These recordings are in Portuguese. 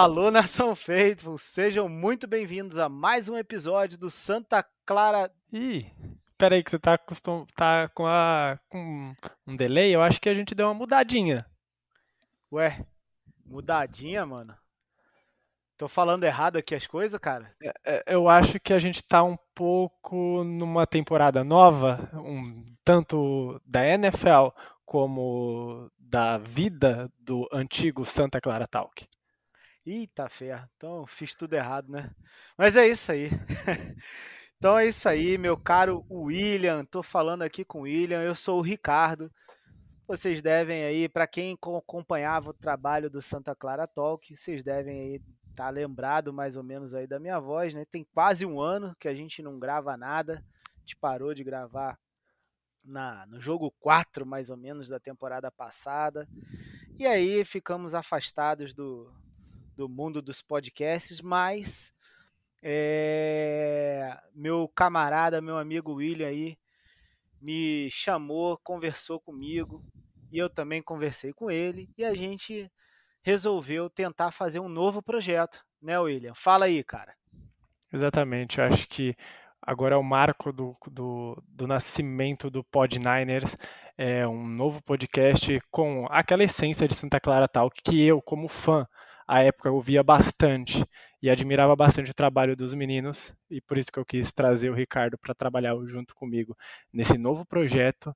Alô, Nação Faithful, sejam muito bem-vindos a mais um episódio do Santa Clara. Ih, peraí que você tá, costum... tá com, a... com um delay, eu acho que a gente deu uma mudadinha. Ué, mudadinha, mano? Tô falando errado aqui as coisas, cara? É, é, eu acho que a gente tá um pouco numa temporada nova, um, tanto da NFL como da vida do antigo Santa Clara Talk. Eita ferro, então fiz tudo errado, né? Mas é isso aí. então é isso aí, meu caro William. Tô falando aqui com o William. Eu sou o Ricardo. Vocês devem aí, para quem acompanhava o trabalho do Santa Clara Talk, vocês devem aí estar tá lembrado mais ou menos aí da minha voz, né? Tem quase um ano que a gente não grava nada. A gente parou de gravar na, no jogo 4, mais ou menos, da temporada passada. E aí ficamos afastados do, do mundo dos podcasts, mas é, meu camarada, meu amigo William aí, me chamou, conversou comigo e eu também conversei com ele e a gente resolveu tentar fazer um novo projeto, né, William? Fala aí, cara. Exatamente, eu acho que agora é o marco do, do, do nascimento do Pod Niners, é um novo podcast com aquela essência de Santa Clara Talk que eu, como fã, à época eu via bastante e admirava bastante o trabalho dos meninos e por isso que eu quis trazer o Ricardo para trabalhar junto comigo nesse novo projeto,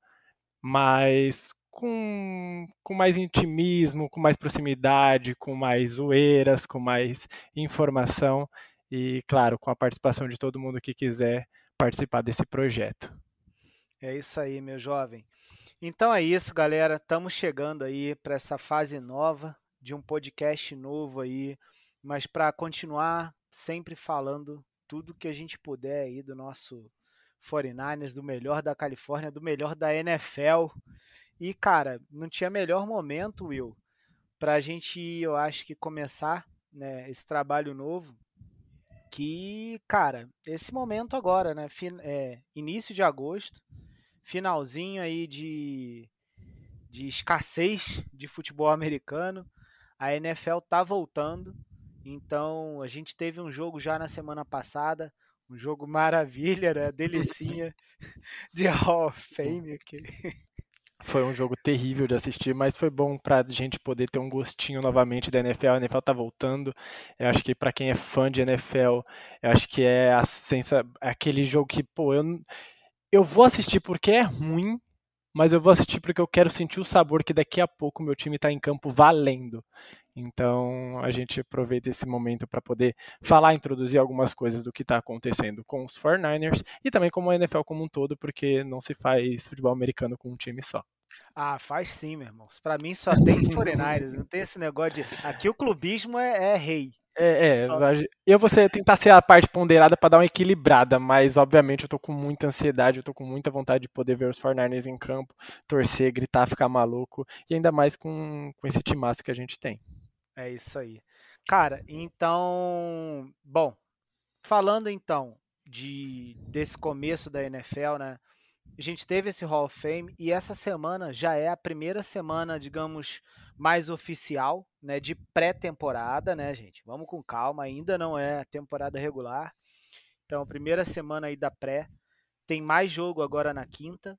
mas com, com mais intimismo, com mais proximidade, com mais zoeiras, com mais informação e, claro, com a participação de todo mundo que quiser participar desse projeto. É isso aí, meu jovem. Então é isso, galera. Estamos chegando aí para essa fase nova de um podcast novo aí, mas para continuar sempre falando tudo que a gente puder aí do nosso 49ers, do melhor da Califórnia, do melhor da NFL. E, cara, não tinha melhor momento, Will, para a gente, eu acho que começar né, esse trabalho novo, que, cara, esse momento agora, né, fin é, início de agosto, finalzinho aí de, de escassez de futebol americano, a NFL tá voltando. Então, a gente teve um jogo já na semana passada, um jogo maravilha, né? Delicinha de Hall of Fame aqui. Foi um jogo terrível de assistir, mas foi bom para a gente poder ter um gostinho novamente da NFL. A NFL tá voltando. Eu acho que para quem é fã de NFL, eu acho que é a sensa, é aquele jogo que, pô, eu eu vou assistir porque é ruim, mas eu vou assistir porque eu quero sentir o sabor que daqui a pouco meu time está em campo valendo. Então a gente aproveita esse momento para poder falar, introduzir algumas coisas do que está acontecendo com os 49ers e também como a NFL como um todo, porque não se faz futebol americano com um time só. Ah, faz sim, meu irmão. Para mim só tem 49ers, não tem esse negócio de. Aqui o clubismo é, é rei. É, é Só... eu vou ser, tentar ser a parte ponderada para dar uma equilibrada, mas obviamente eu tô com muita ansiedade, eu tô com muita vontade de poder ver os 49ers em campo, torcer, gritar, ficar maluco, e ainda mais com, com esse timaço que a gente tem. É isso aí. Cara, então, bom, falando então de desse começo da NFL, né? A gente teve esse Hall of Fame e essa semana já é a primeira semana, digamos, mais oficial, né, de pré-temporada, né, gente? Vamos com calma, ainda não é temporada regular. Então, a primeira semana aí da pré, tem mais jogo agora na quinta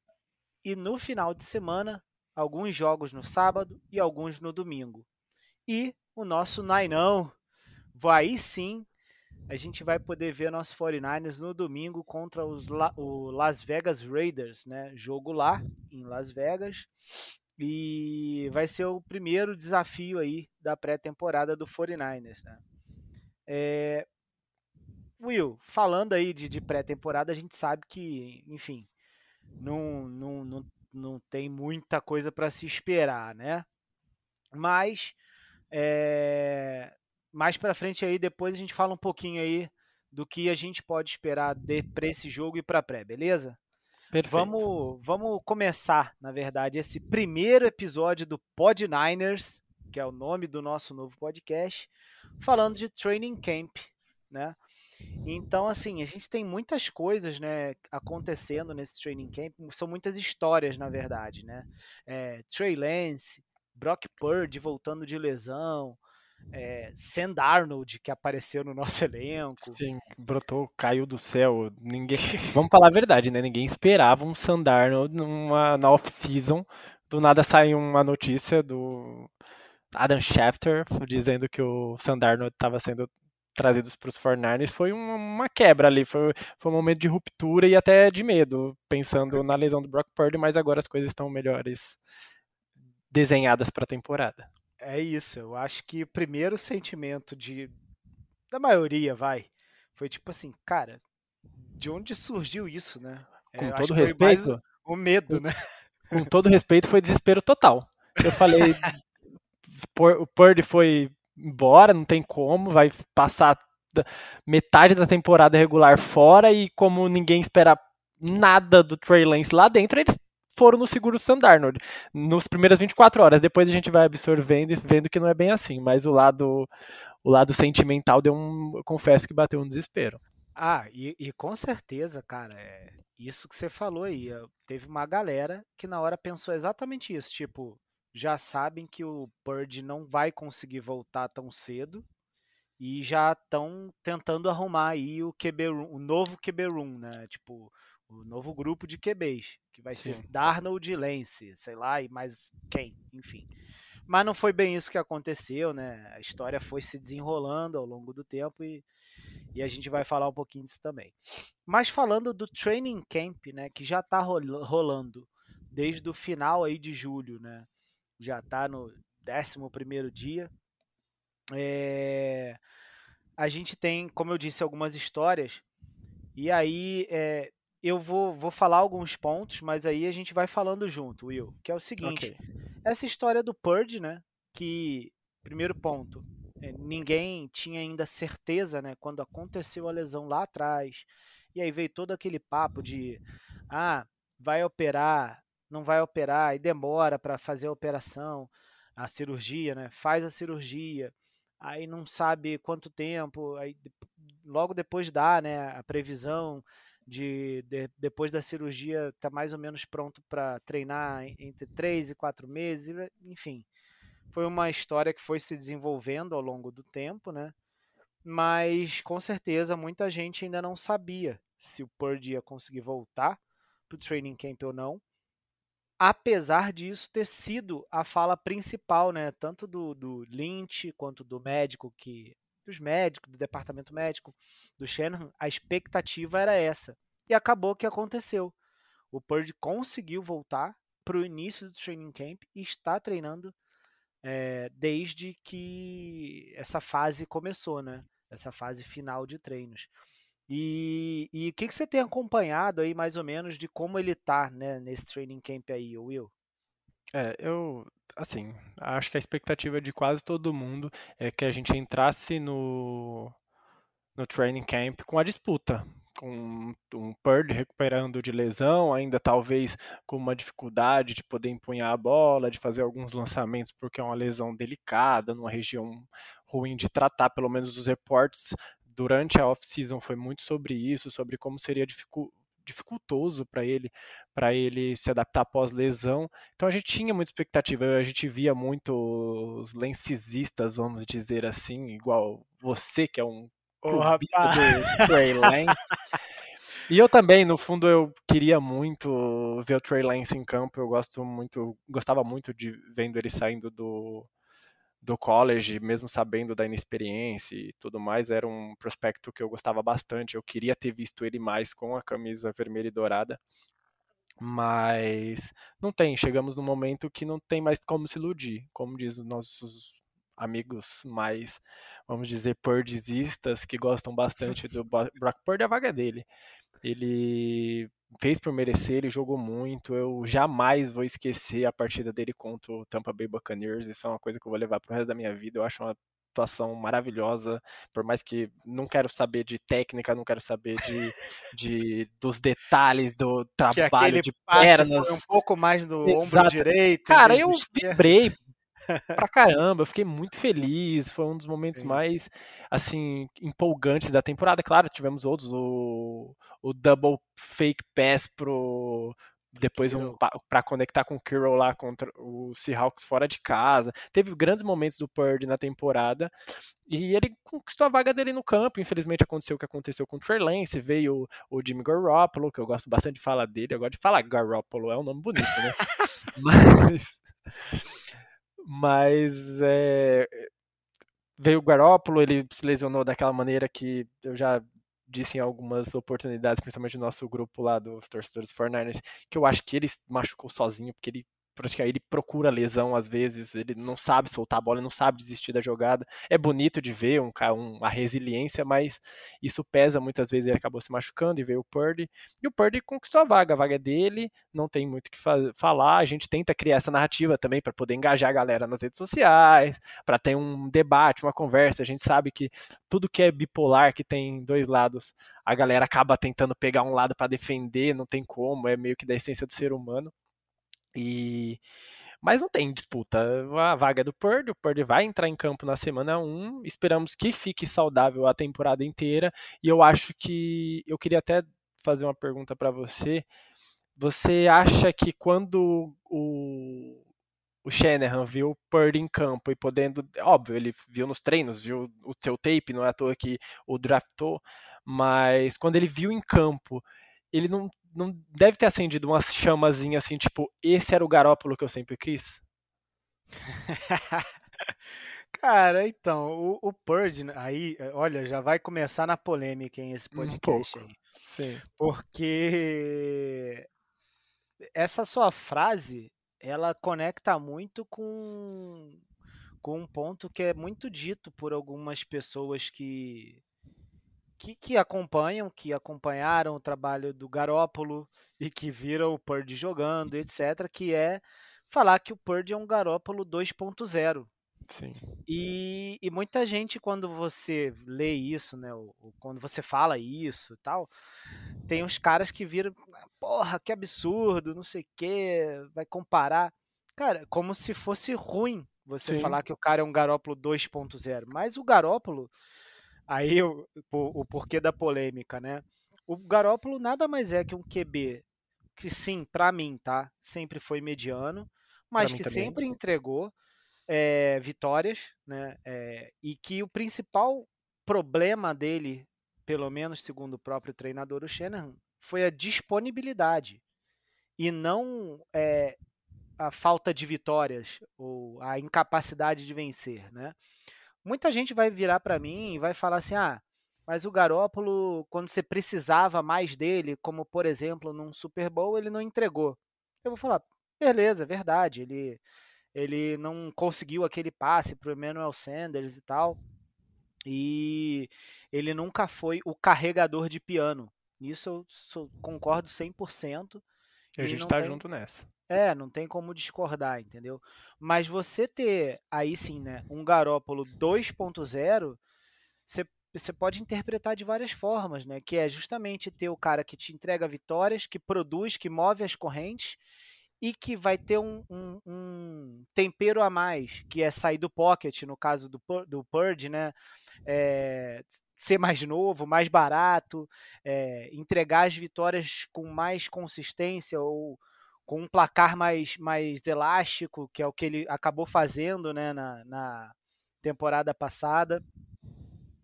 e no final de semana, alguns jogos no sábado e alguns no domingo. E o nosso Nainão, aí sim, a gente vai poder ver nosso 49ers no domingo contra os La o Las Vegas Raiders, né? Jogo lá em Las Vegas. E vai ser o primeiro desafio aí da pré-temporada do 49ers, né? É... Will, falando aí de, de pré-temporada, a gente sabe que, enfim, não, não, não, não tem muita coisa para se esperar, né? Mas é, mais para frente aí, depois a gente fala um pouquinho aí do que a gente pode esperar para esse jogo e para pré, beleza? Perfeito. Vamos, vamos começar, na verdade, esse primeiro episódio do Pod Niners, que é o nome do nosso novo podcast, falando de training camp, né? Então, assim, a gente tem muitas coisas, né, acontecendo nesse training camp, são muitas histórias, na verdade, né? É, Trey Lance, Brock Purdy voltando de lesão, é, Sand Arnold, que apareceu no nosso elenco. Sim, brotou, caiu do céu. Ninguém. Vamos falar a verdade, né? Ninguém esperava um Sand Arnold numa, na off-season. Do nada saiu uma notícia do Adam Schefter dizendo que o Sand Arnold estava sendo trazidos para os 49ers foi uma quebra ali, foi, foi um momento de ruptura e até de medo, pensando na lesão do Brock Purdy, mas agora as coisas estão melhores desenhadas para a temporada. É isso, eu acho que o primeiro sentimento de da maioria, vai, foi tipo assim, cara, de onde surgiu isso, né? É, com é, todo respeito, o medo, né? Com todo respeito, foi desespero total. Eu falei, o Purdy foi embora, não tem como, vai passar metade da temporada regular fora e como ninguém espera nada do Trey Lance lá dentro, eles foram no seguro Sam Darnold nos primeiras 24 horas. Depois a gente vai absorvendo e vendo que não é bem assim, mas o lado o lado sentimental deu um, confesso que bateu um desespero. Ah, e, e com certeza, cara, é isso que você falou aí. Teve uma galera que na hora pensou exatamente isso, tipo, já sabem que o Bird não vai conseguir voltar tão cedo e já estão tentando arrumar aí o QB o novo QB room, né? Tipo, o novo grupo de QBs, que vai Sim. ser Darnold Lance, sei lá, e mais quem, enfim. Mas não foi bem isso que aconteceu, né? A história foi se desenrolando ao longo do tempo e, e a gente vai falar um pouquinho disso também. Mas falando do training camp, né, que já está rolando desde o final aí de julho, né? já está no 11 dia. É, a gente tem, como eu disse, algumas histórias. E aí é, eu vou, vou falar alguns pontos, mas aí a gente vai falando junto, Will. Que é o seguinte: okay. essa história do Purge, né? Que, primeiro ponto, é, ninguém tinha ainda certeza, né? Quando aconteceu a lesão lá atrás. E aí veio todo aquele papo de: ah, vai operar não vai operar e demora para fazer a operação, a cirurgia, né? Faz a cirurgia, aí não sabe quanto tempo, aí logo depois dá, né? A previsão de, de depois da cirurgia tá mais ou menos pronto para treinar entre três e quatro meses, enfim. Foi uma história que foi se desenvolvendo ao longo do tempo, né? Mas com certeza muita gente ainda não sabia se o Purdy ia conseguir voltar para o training camp ou não apesar disso ter sido a fala principal, né, tanto do, do Lynch quanto do médico que dos médicos, do departamento médico, do Shanahan, a expectativa era essa. E acabou que aconteceu. O Purdy conseguiu voltar para o início do training camp e está treinando é, desde que essa fase começou, né? Essa fase final de treinos. E, e o que, que você tem acompanhado aí, mais ou menos, de como ele tá, né, nesse training camp aí, Will? É, eu, assim, acho que a expectativa de quase todo mundo é que a gente entrasse no, no training camp com a disputa, com um Purdy recuperando de lesão, ainda talvez com uma dificuldade de poder empunhar a bola, de fazer alguns lançamentos, porque é uma lesão delicada, numa região ruim de tratar, pelo menos os reportes durante a off-season foi muito sobre isso, sobre como seria dificu dificultoso para ele, para ele se adaptar após lesão. Então a gente tinha muita expectativa, a gente via muitos lencesistas, vamos dizer assim, igual você que é um clubista do Trey Lance. E eu também, no fundo, eu queria muito ver o Trey Lance em campo. Eu gosto muito, gostava muito de vendo ele saindo do do college, mesmo sabendo da inexperiência e tudo mais, era um prospecto que eu gostava bastante. Eu queria ter visto ele mais com a camisa vermelha e dourada, mas não tem. Chegamos num momento que não tem mais como se iludir, como diz os nossos amigos mais, vamos dizer, purdizistas, que gostam bastante do Brock Purdy, a vaga é dele. Ele fez por merecer, ele jogou muito. Eu jamais vou esquecer a partida dele contra o Tampa Bay Buccaneers. Isso é uma coisa que eu vou levar pro resto da minha vida. Eu acho uma atuação maravilhosa, por mais que não quero saber de técnica, não quero saber de, de dos detalhes do trabalho de pernas. Foi um pouco mais do Exato. ombro direito. Cara, eu vibrei pra caramba, eu fiquei muito feliz, foi um dos momentos Sim. mais, assim, empolgantes da temporada, claro, tivemos outros, o, o double fake pass pro, depois um para conectar com o Kirill lá contra o Seahawks fora de casa. Teve grandes momentos do Purdy na temporada e ele conquistou a vaga dele no campo. Infelizmente aconteceu o que aconteceu com o Trey Lance, veio o, Jimmy Garoppolo, que eu gosto bastante de falar dele. Eu gosto de falar Garoppolo, é um nome bonito, né? mas mas é, veio o Garoppolo, ele se lesionou daquela maneira que eu já disse em algumas oportunidades, principalmente no nosso grupo lá dos torcedores 49ers, que eu acho que ele machucou sozinho, porque ele praticamente ele procura lesão às vezes, ele não sabe soltar a bola, não sabe desistir da jogada. É bonito de ver um, uma resiliência, mas isso pesa muitas vezes. Ele acabou se machucando e veio o Purdy. E o Purdy conquistou a vaga, a vaga é dele, não tem muito o que falar. A gente tenta criar essa narrativa também para poder engajar a galera nas redes sociais, para ter um debate, uma conversa. A gente sabe que tudo que é bipolar, que tem dois lados, a galera acaba tentando pegar um lado para defender, não tem como, é meio que da essência do ser humano. E mas não tem disputa. A vaga é do Purdy, o Purdy vai entrar em campo na semana 1. Esperamos que fique saudável a temporada inteira. E eu acho que eu queria até fazer uma pergunta para você. Você acha que quando o, o Shanahan viu o Purdy em campo e podendo, óbvio, ele viu nos treinos, viu o seu tape, não é à toa que o draftou, mas quando ele viu em campo, ele não não deve ter acendido uma chamazinha assim, tipo, esse era o Garópolo que eu sempre quis? Cara, então, o, o Purge né, aí, eh, olha, já vai começar na polêmica em esse podcast um aí. Sim. Porque essa sua frase, ela conecta muito com, com um ponto que é muito dito por algumas pessoas que que, que acompanham, que acompanharam o trabalho do Garópolo e que viram o Purdy jogando, etc., que é falar que o Purdy é um Garópolo 2.0. Sim. E, e, muita gente, quando você lê isso, né, ou, ou quando você fala isso e tal, tem uns caras que viram, porra, que absurdo, não sei o que, vai comparar. Cara, como se fosse ruim você Sim. falar que o cara é um Garópolo 2.0. Mas o Garópolo, Aí o, o, porquê da polêmica, né? O Garópolo nada mais é que um QB que sim, para mim, tá? Sempre foi mediano, mas que também. sempre entregou é, vitórias, né? É, e que o principal problema dele, pelo menos segundo o próprio treinador, o Shanahan, foi a disponibilidade e não é, a falta de vitórias ou a incapacidade de vencer, né? Muita gente vai virar para mim e vai falar assim: ah, mas o Garópolo, quando você precisava mais dele, como por exemplo num Super Bowl, ele não entregou. Eu vou falar: beleza, verdade, ele, ele não conseguiu aquele passe para o Emmanuel Sanders e tal. E ele nunca foi o carregador de piano. Nisso eu sou, concordo 100%. E a gente está tem... junto nessa. É, não tem como discordar, entendeu? Mas você ter aí sim, né, um Garópolo 2.0, você, você pode interpretar de várias formas, né? Que é justamente ter o cara que te entrega vitórias, que produz, que move as correntes e que vai ter um, um, um tempero a mais, que é sair do pocket, no caso do, do Purge, né? É, ser mais novo, mais barato, é, entregar as vitórias com mais consistência ou com um placar mais, mais elástico, que é o que ele acabou fazendo né, na, na temporada passada.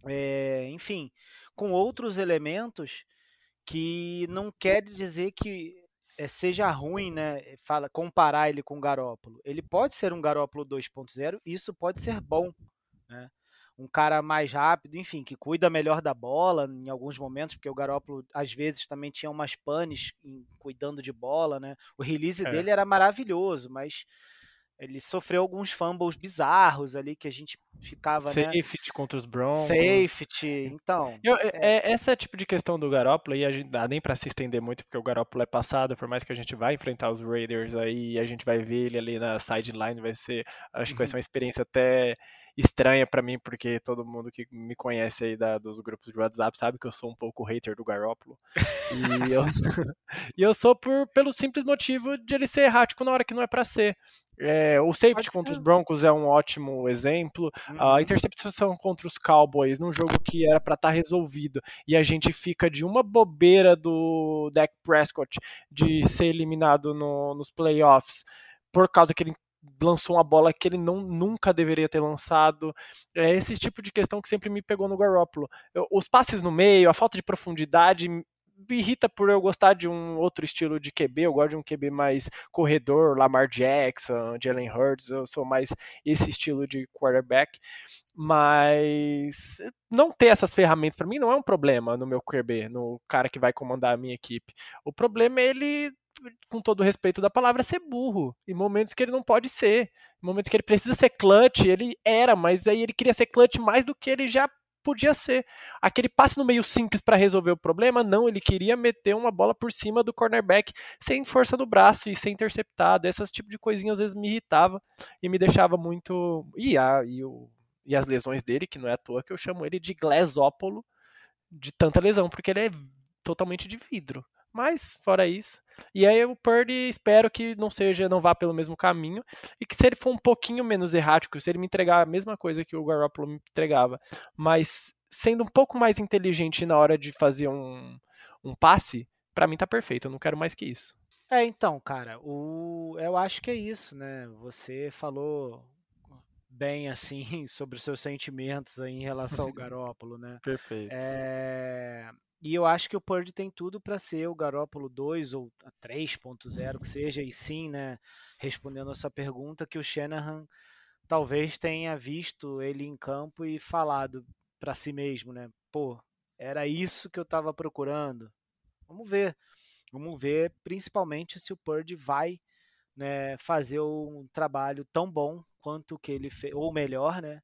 É, enfim, com outros elementos que não quer dizer que é, seja ruim, né? Fala, comparar ele com o Garópolo. Ele pode ser um Garópolo 2.0, isso pode ser bom, né? Um cara mais rápido, enfim, que cuida melhor da bola em alguns momentos, porque o Garoppolo às vezes também tinha umas panes em, cuidando de bola, né? O release é. dele era maravilhoso, mas ele sofreu alguns fumbles bizarros ali que a gente ficava, né? Safety né? contra os Broncos. Safety, então. Eu, é... É, essa é tipo de questão do Garoppolo, e a gente dá nem para se estender muito, porque o Garoppolo é passado, por mais que a gente vai enfrentar os Raiders aí, a gente vai ver ele ali na sideline, vai ser, acho que vai ser uhum. uma experiência até estranha para mim, porque todo mundo que me conhece aí da, dos grupos de WhatsApp sabe que eu sou um pouco hater do Garoppolo. E eu, e eu sou por, pelo simples motivo de ele ser errático na hora que não é para ser. É, o safety contra os Broncos é um ótimo exemplo. Uhum. A interceptação contra os Cowboys num jogo que era para estar tá resolvido e a gente fica de uma bobeira do Dak Prescott de ser eliminado no, nos playoffs por causa que ele lançou uma bola que ele não, nunca deveria ter lançado. É esse tipo de questão que sempre me pegou no Garoppolo. Os passes no meio, a falta de profundidade me irrita por eu gostar de um outro estilo de QB, eu gosto de um QB mais corredor, Lamar Jackson, Jalen Hurts, eu sou mais esse estilo de quarterback, mas não ter essas ferramentas para mim não é um problema no meu QB, no cara que vai comandar a minha equipe. O problema é ele com todo o respeito da palavra, ser burro. Em momentos que ele não pode ser. Em momentos que ele precisa ser clutch, ele era, mas aí ele queria ser clutch mais do que ele já podia ser. Aquele passe no meio simples para resolver o problema, não, ele queria meter uma bola por cima do cornerback sem força no braço e ser interceptado. Essas tipo de coisinhas às vezes me irritava e me deixava muito. E, a, e, o, e as lesões dele, que não é à toa que eu chamo ele de Glesópolo, de tanta lesão, porque ele é totalmente de vidro. Mas, fora isso. E aí o Purdy espero que não seja, não vá pelo mesmo caminho. E que se ele for um pouquinho menos errático, se ele me entregar a mesma coisa que o Garoppolo me entregava, mas sendo um pouco mais inteligente na hora de fazer um, um passe, para mim tá perfeito. Eu não quero mais que isso. É, então, cara, o... eu acho que é isso, né? Você falou bem assim sobre os seus sentimentos aí em relação ao Garópolo, né? Perfeito. É... E eu acho que o Purdy tem tudo para ser o Garópolo 2 ou 3.0 que seja, e sim, né, respondendo a sua pergunta, que o Shanahan talvez tenha visto ele em campo e falado para si mesmo, né, pô, era isso que eu estava procurando. Vamos ver. Vamos ver, principalmente se o Purdy vai né, fazer um trabalho tão bom quanto que ele fez, ou melhor, né,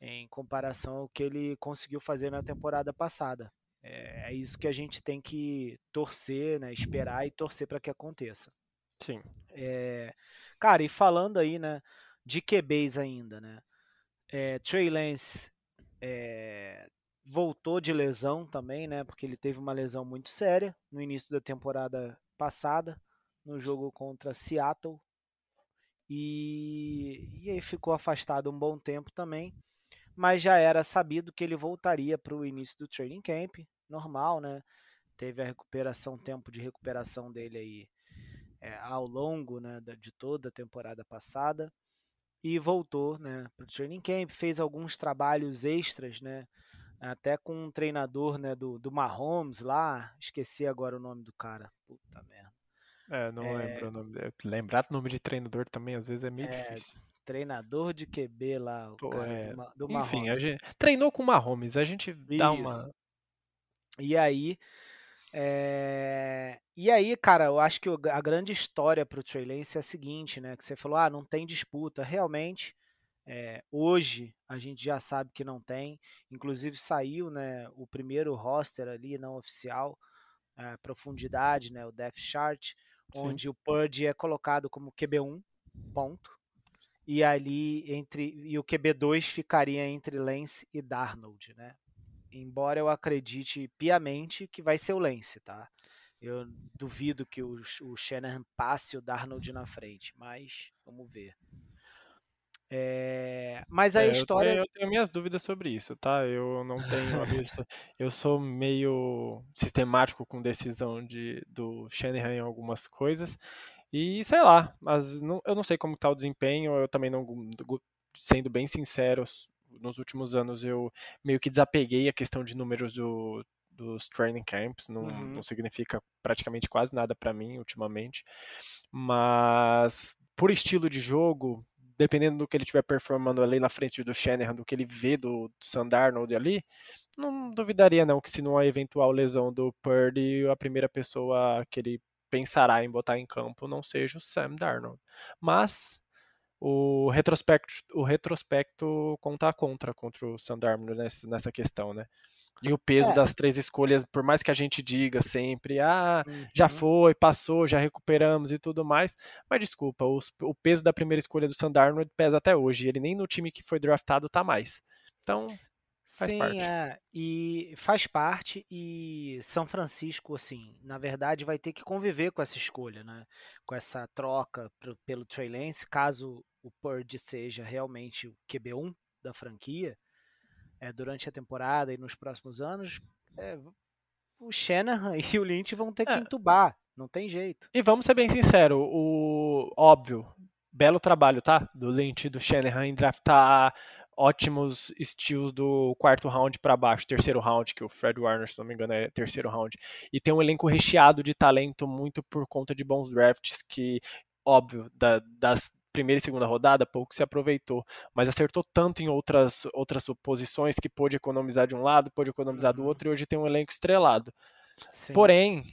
em comparação ao que ele conseguiu fazer na temporada passada. É, é isso que a gente tem que torcer, né? Esperar e torcer para que aconteça. Sim. É, cara, e falando aí, né, de QBs ainda, né? É, Trey Lance é, voltou de lesão também, né? Porque ele teve uma lesão muito séria no início da temporada passada, no jogo contra Seattle. E, e aí ficou afastado um bom tempo também mas já era sabido que ele voltaria para o início do training camp, normal, né? Teve a recuperação, tempo de recuperação dele aí é, ao longo né, de toda a temporada passada e voltou né, para o training camp, fez alguns trabalhos extras, né? Até com um treinador né, do, do Mahomes lá, esqueci agora o nome do cara. Puta merda. É, não é, lembro o nome. Lembrar o nome de treinador também às vezes é meio é, difícil treinador de QB lá, o Pô, cara é. do, do Enfim, a gente treinou com o Mahomes, a gente Isso. dá uma. E aí. É... E aí, cara, eu acho que a grande história para o Trey Lance é a seguinte, né? Que você falou, ah, não tem disputa. Realmente, é, hoje a gente já sabe que não tem. Inclusive saiu, né, o primeiro roster ali não oficial, é, profundidade, né, o depth chart, onde Sim. o Purdy é colocado como QB1, ponto e ali entre e o QB2 ficaria entre Lance e Darnold, né? Embora eu acredite piamente que vai ser o Lance, tá? Eu duvido que o, o Shanahan passe o Darnold na frente, mas vamos ver. É, mas a é, história. Eu tenho, eu tenho, minhas dúvidas sobre isso, tá? Eu não tenho. eu sou meio sistemático com decisão de, do Shanahan em algumas coisas. E sei lá, mas não, eu não sei como está o desempenho, eu também não, sendo bem sincero, nos últimos anos eu meio que desapeguei a questão de números do, dos training camps, não, uhum. não significa praticamente quase nada para mim ultimamente, mas por estilo de jogo, dependendo do que ele estiver performando ali na frente do Shanahan, do que ele vê do, do Sandarnold ali, não duvidaria não que se numa eventual lesão do Purdy, a primeira pessoa que ele pensará em botar em campo não seja o Sam Darnold. Mas o retrospecto, o retrospecto conta contra contra o Sam Darnold nessa, nessa questão, né? E o peso é. das três escolhas, por mais que a gente diga sempre, ah, uhum. já foi, passou, já recuperamos e tudo mais, mas desculpa, os, o peso da primeira escolha do Sam Darnold pesa até hoje. Ele nem no time que foi draftado tá mais. Então, Faz Sim, parte. é. E faz parte. E São Francisco, assim, na verdade, vai ter que conviver com essa escolha, né? Com essa troca pro- pelo Trey Lance, caso o Purdy seja realmente o QB1 da franquia, é, durante a temporada e nos próximos anos, é, o Shanahan e o Lynch vão ter que É. entubar. Não tem jeito. E vamos ser bem sinceros, o óbvio, belo trabalho, tá? Do Lynch e do Shanahan em draftar ótimos estilos do quarto round pra baixo, terceiro round, que o Fred Warner, se não me engano, é terceiro round. E tem um elenco recheado de talento muito por conta de bons drafts que, óbvio, da- das primeira e segunda rodada, pouco se aproveitou, mas acertou tanto em outras outras posições que pôde economizar de um lado, pôde economizar do Uhum. outro e hoje tem um elenco estrelado. Sim. Porém,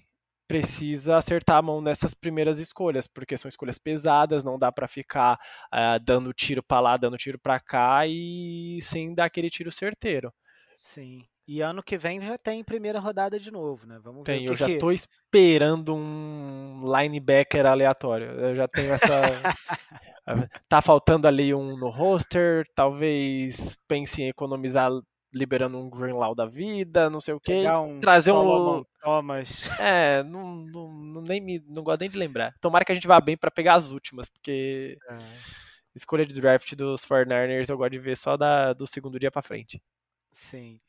precisa acertar a mão nessas primeiras escolhas, porque são escolhas pesadas, não dá pra ficar ah, dando tiro pra lá, dando tiro pra cá e sem dar aquele tiro certeiro. Sim. E ano que vem já tem primeira rodada de novo, né? Vamos ver Tem, que eu já que- tô esperando um linebacker aleatório. Eu já tenho essa. tá faltando ali um no roster, talvez pense em economizar liberando um Greenlaw da vida, não sei o quê. pegar um trazer um- Thomas. É, não, não, nem me, não gosto nem de lembrar. Tomara que a gente vá bem pra pegar as últimas, porque escolha de draft dos 49ers eu gosto de ver só da, do segundo dia pra frente. Sim.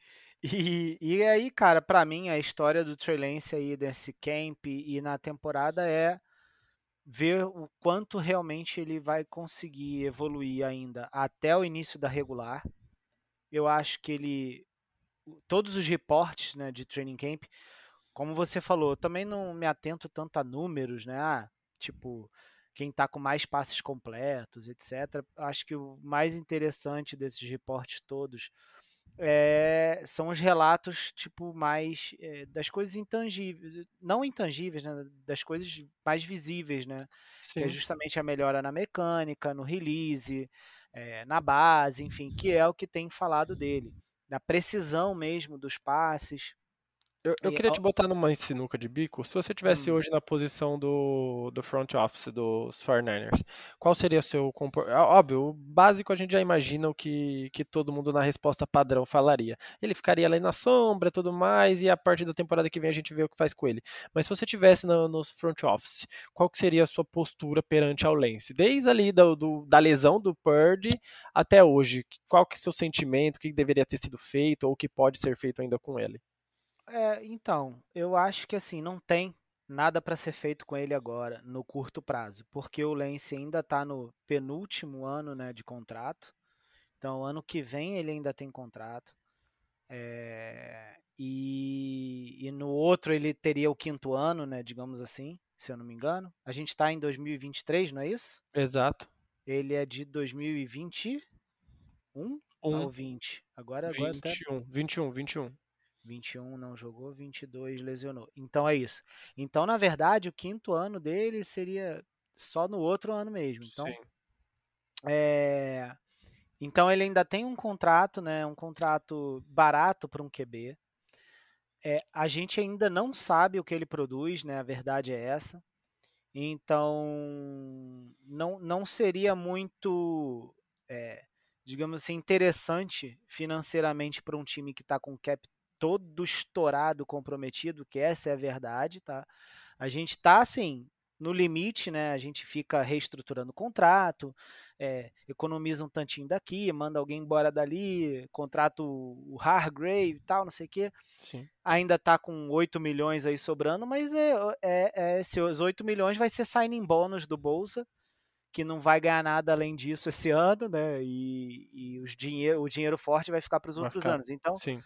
E, e aí, cara, pra mim a história do Trey Lance aí desse camp e na temporada é ver o quanto realmente ele vai conseguir evoluir ainda até o início da regular. Eu acho que ele todos os reportes, né, de training camp, como você falou, eu também não me atento tanto a números, né? Ah, tipo, quem tá com mais passes completos, etc. Acho que o mais interessante desses reportes todos é, são os relatos tipo mais é, das coisas intangíveis, não intangíveis, né, das coisas mais visíveis, né, que é Sim. justamente a melhora na mecânica, no release, é, na base, enfim, que é o que tem falado dele, na precisão mesmo dos passes. Eu, eu queria te botar numa sinuca de bico. Se você tivesse Hum. hoje na posição do, do front office dos 49ers, qual seria o seu comportamento? Óbvio, o básico a gente já imagina o que, que todo mundo na resposta padrão falaria. Ele ficaria ali na sombra e tudo mais, e a partir da temporada que vem a gente vê o que faz com ele. Mas se você tivesse no, nos front office, qual que seria a sua postura perante ao Lance? Desde ali do, do- da lesão do Purdy até hoje, qual que é o seu sentimento, o que deveria ter sido feito, ou o que pode ser feito ainda com ele? É, então, eu acho que assim, não tem nada para ser feito com ele agora, no curto prazo, porque o Lance ainda está no penúltimo ano, né, de contrato. Então, ano que vem ele ainda tem contrato. É, e, e no outro ele teria o quinto ano, né, digamos assim, se eu não me engano. A gente está em 2023, não é isso? Exato. Ele é de 2021 Um, ou 20? Agora, agora até 21, 21, 21. 21 não jogou, 22 lesionou. Então é isso. Então, na verdade, o quinto ano dele seria só no outro ano mesmo. Então, Sim. é... então ele ainda tem um contrato, né? Um contrato barato para um QB. É, a gente ainda não sabe o que ele produz, né? A verdade é essa. Então, não, não seria muito, é, digamos assim, interessante financeiramente para um time que está com cap todo estourado, comprometido, que essa é a verdade, tá? A gente tá assim, no limite, né? A gente fica reestruturando o contrato, é, economiza um tantinho daqui, manda alguém embora dali, contrato o Hargrave e tal, não sei o quê. Sim. Ainda tá com 8 milhões aí sobrando, mas é, é, é esses 8 milhões vai ser signing bônus do Bolsa, que não vai ganhar nada além disso esse ano, né? E, e os dinheiro, o dinheiro forte vai ficar para os outros ficar- anos. Então, Sim.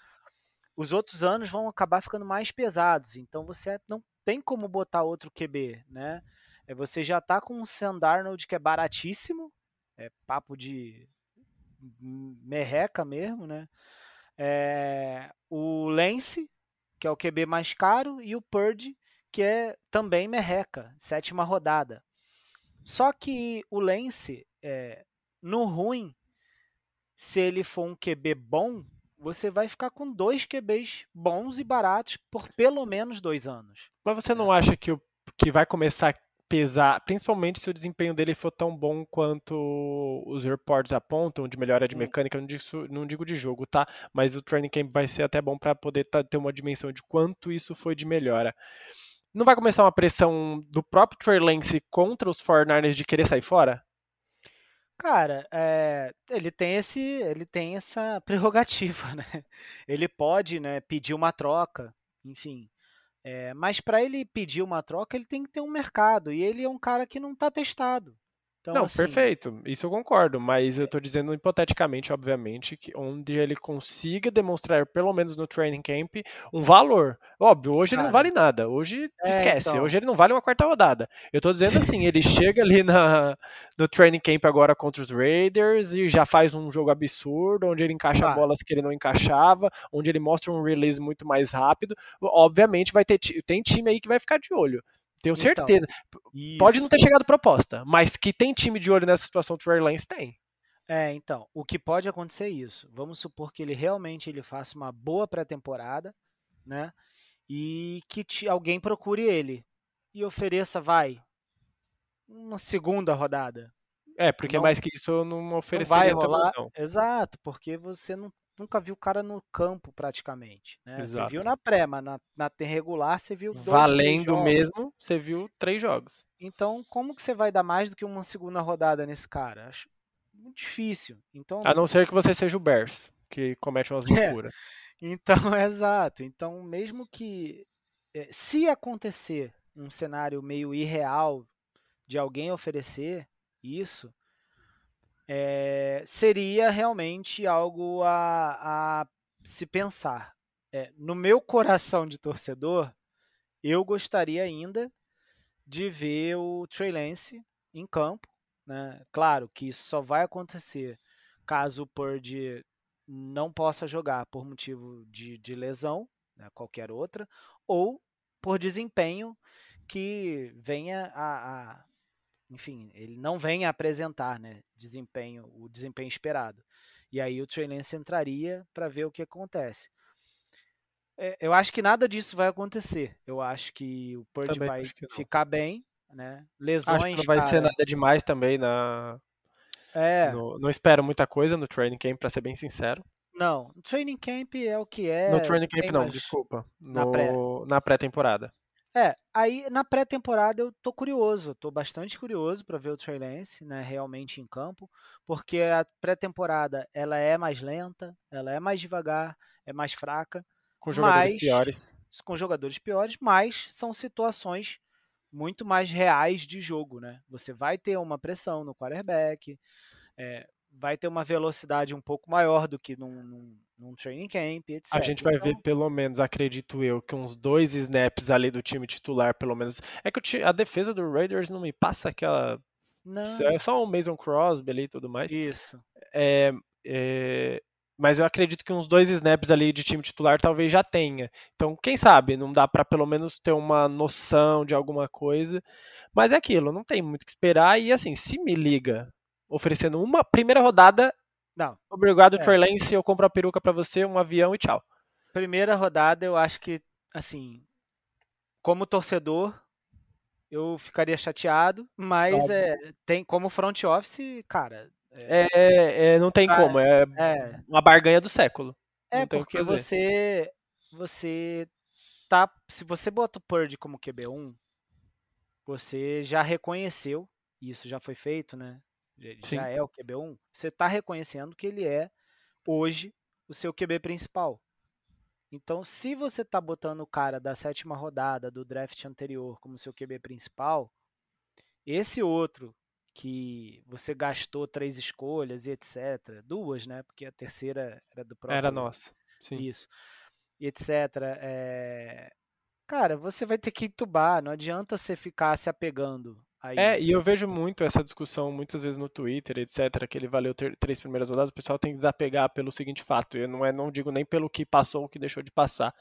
Os outros anos vão acabar ficando mais pesados. Então você não tem como botar outro QB, né? É, Você já tá com um Sam Darnold que é baratíssimo, é papo de merreca mesmo, né? É, o Lance, que é o QB mais caro, e o Purdy, que é também merreca, sétima rodada. Só que o Lance, é, no ruim, se ele for um QB bom, você vai ficar com dois QBs bons e baratos por pelo menos dois anos. Mas você não acha que, o, que vai começar pesar, principalmente se o desempenho dele for tão bom quanto os reports apontam de melhora de mecânica, não digo, não digo de jogo, tá? Mas o training camp vai ser até bom para poder tá, ter uma dimensão de quanto isso foi de melhora. Não vai começar uma pressão do próprio Trey Lance contra os 49ers de querer sair fora? Cara, é, ele tem esse, ele tem essa prerrogativa, né? Ele pode, né, pedir uma troca, enfim. É, mas para ele pedir uma troca, ele tem que ter um mercado. E ele é um cara que não está testado. Então, não, assim, perfeito, isso eu concordo, mas eu estou dizendo hipoteticamente, obviamente, que onde ele consiga demonstrar, pelo menos no training camp, um valor. Óbvio, hoje Cara, ele não vale nada, hoje é, esquece, então... hoje ele não vale uma quarta rodada. Eu estou dizendo assim, ele chega ali na, no training camp agora contra os Raiders e já faz um jogo absurdo, onde ele encaixa ah. bolas que ele não encaixava, onde ele mostra um release muito mais rápido. Obviamente vai ter tem time aí que vai ficar de olho. Tenho então, certeza. Então, Pode não ter chegado proposta, mas que tem time de olho nessa situação do Trey Lance, tem. É, então, o que pode acontecer é isso. Vamos supor que ele realmente ele faça uma boa pré-temporada, né? E que te, alguém procure ele e ofereça, vai, uma segunda rodada. É, porque não, mais que isso eu não ofereceria não vai rolar. Não. Exato, porque você não nunca viu o cara no campo praticamente. Né? Você viu na pré, mas na, na regular você viu dois, Valendo mesmo, você viu três jogos. Então, como que você vai dar mais do que uma segunda rodada nesse cara? Acho muito difícil. Então, a não ser que você seja o Bears, que comete umas é. loucuras. É. Então, exato. Então, mesmo que é, se acontecer um cenário meio irreal de alguém oferecer isso, é, seria realmente algo a, a se pensar. É, no meu coração de torcedor, eu gostaria ainda de ver o Trey Lance em campo. Né? Claro que isso só vai acontecer caso o Purdy não possa jogar por motivo de, de lesão, né? qualquer outra, ou por desempenho que venha a, a enfim, ele não vem a apresentar, né, desempenho, o desempenho esperado. E aí o Trey Lance entraria para ver o que acontece. É, eu acho que nada disso vai acontecer. Eu acho que o Purdy também vai ficar bem, né? Lesões. Acho que não vai cara... ser nada demais também na. É. No, não espero muita coisa no training camp, para ser bem sincero. Não, no training camp é o que é. No training camp não, desculpa. No, na pré-temporada. É, aí na pré-temporada eu tô curioso, tô bastante curioso para ver o Trey Lance, né, realmente em campo, porque a pré-temporada ela é mais lenta, ela é mais devagar, é mais fraca, com jogadores mas, piores, com jogadores piores, mas são situações muito mais reais de jogo, né? Você vai ter uma pressão no quarterback, é, vai ter uma velocidade um pouco maior do que num, num, num training camp, etc. A gente vai então... ver, pelo menos, acredito eu, que uns dois snaps ali do time titular, pelo menos. É que a defesa do Raiders não me passa aquela. Não. É só o Mason Crosby ali e tudo mais. Isso. É, é, mas eu acredito que uns dois snaps ali de time titular talvez já tenha. Então, quem sabe, não dá para pelo menos ter uma noção de alguma coisa. Mas é aquilo, não tem muito o que esperar. E assim, se me liga oferecendo uma primeira rodada. Não. Obrigado, é. Trey Lance. Eu compro a peruca para você, um avião e tchau. Primeira rodada, eu acho que, assim, como torcedor, eu ficaria chateado, mas é, tem como front office, cara. É, é, é não tem cara, como, é, é, uma barganha do século. É porque você, você tá, se você bota o Purdy como QB1, você já reconheceu, isso já foi feito, né? Ele Sim. já é o QB1, você está reconhecendo que ele é hoje o seu QB principal. Então, se você está botando o cara da sétima rodada do draft anterior como seu QB principal, esse outro que você gastou três escolhas e etc, duas, né? Porque a terceira era do próprio. Era nossa. Sim. Isso. E etc. É... Cara, você vai ter que entubar. Não adianta você ficar se apegando é, e eu vejo muito essa discussão muitas vezes no Twitter, etc, que ele valeu ter, três primeiras rodadas, o pessoal tem que desapegar pelo seguinte fato, eu não, é, não digo nem pelo que passou ou que deixou de passar.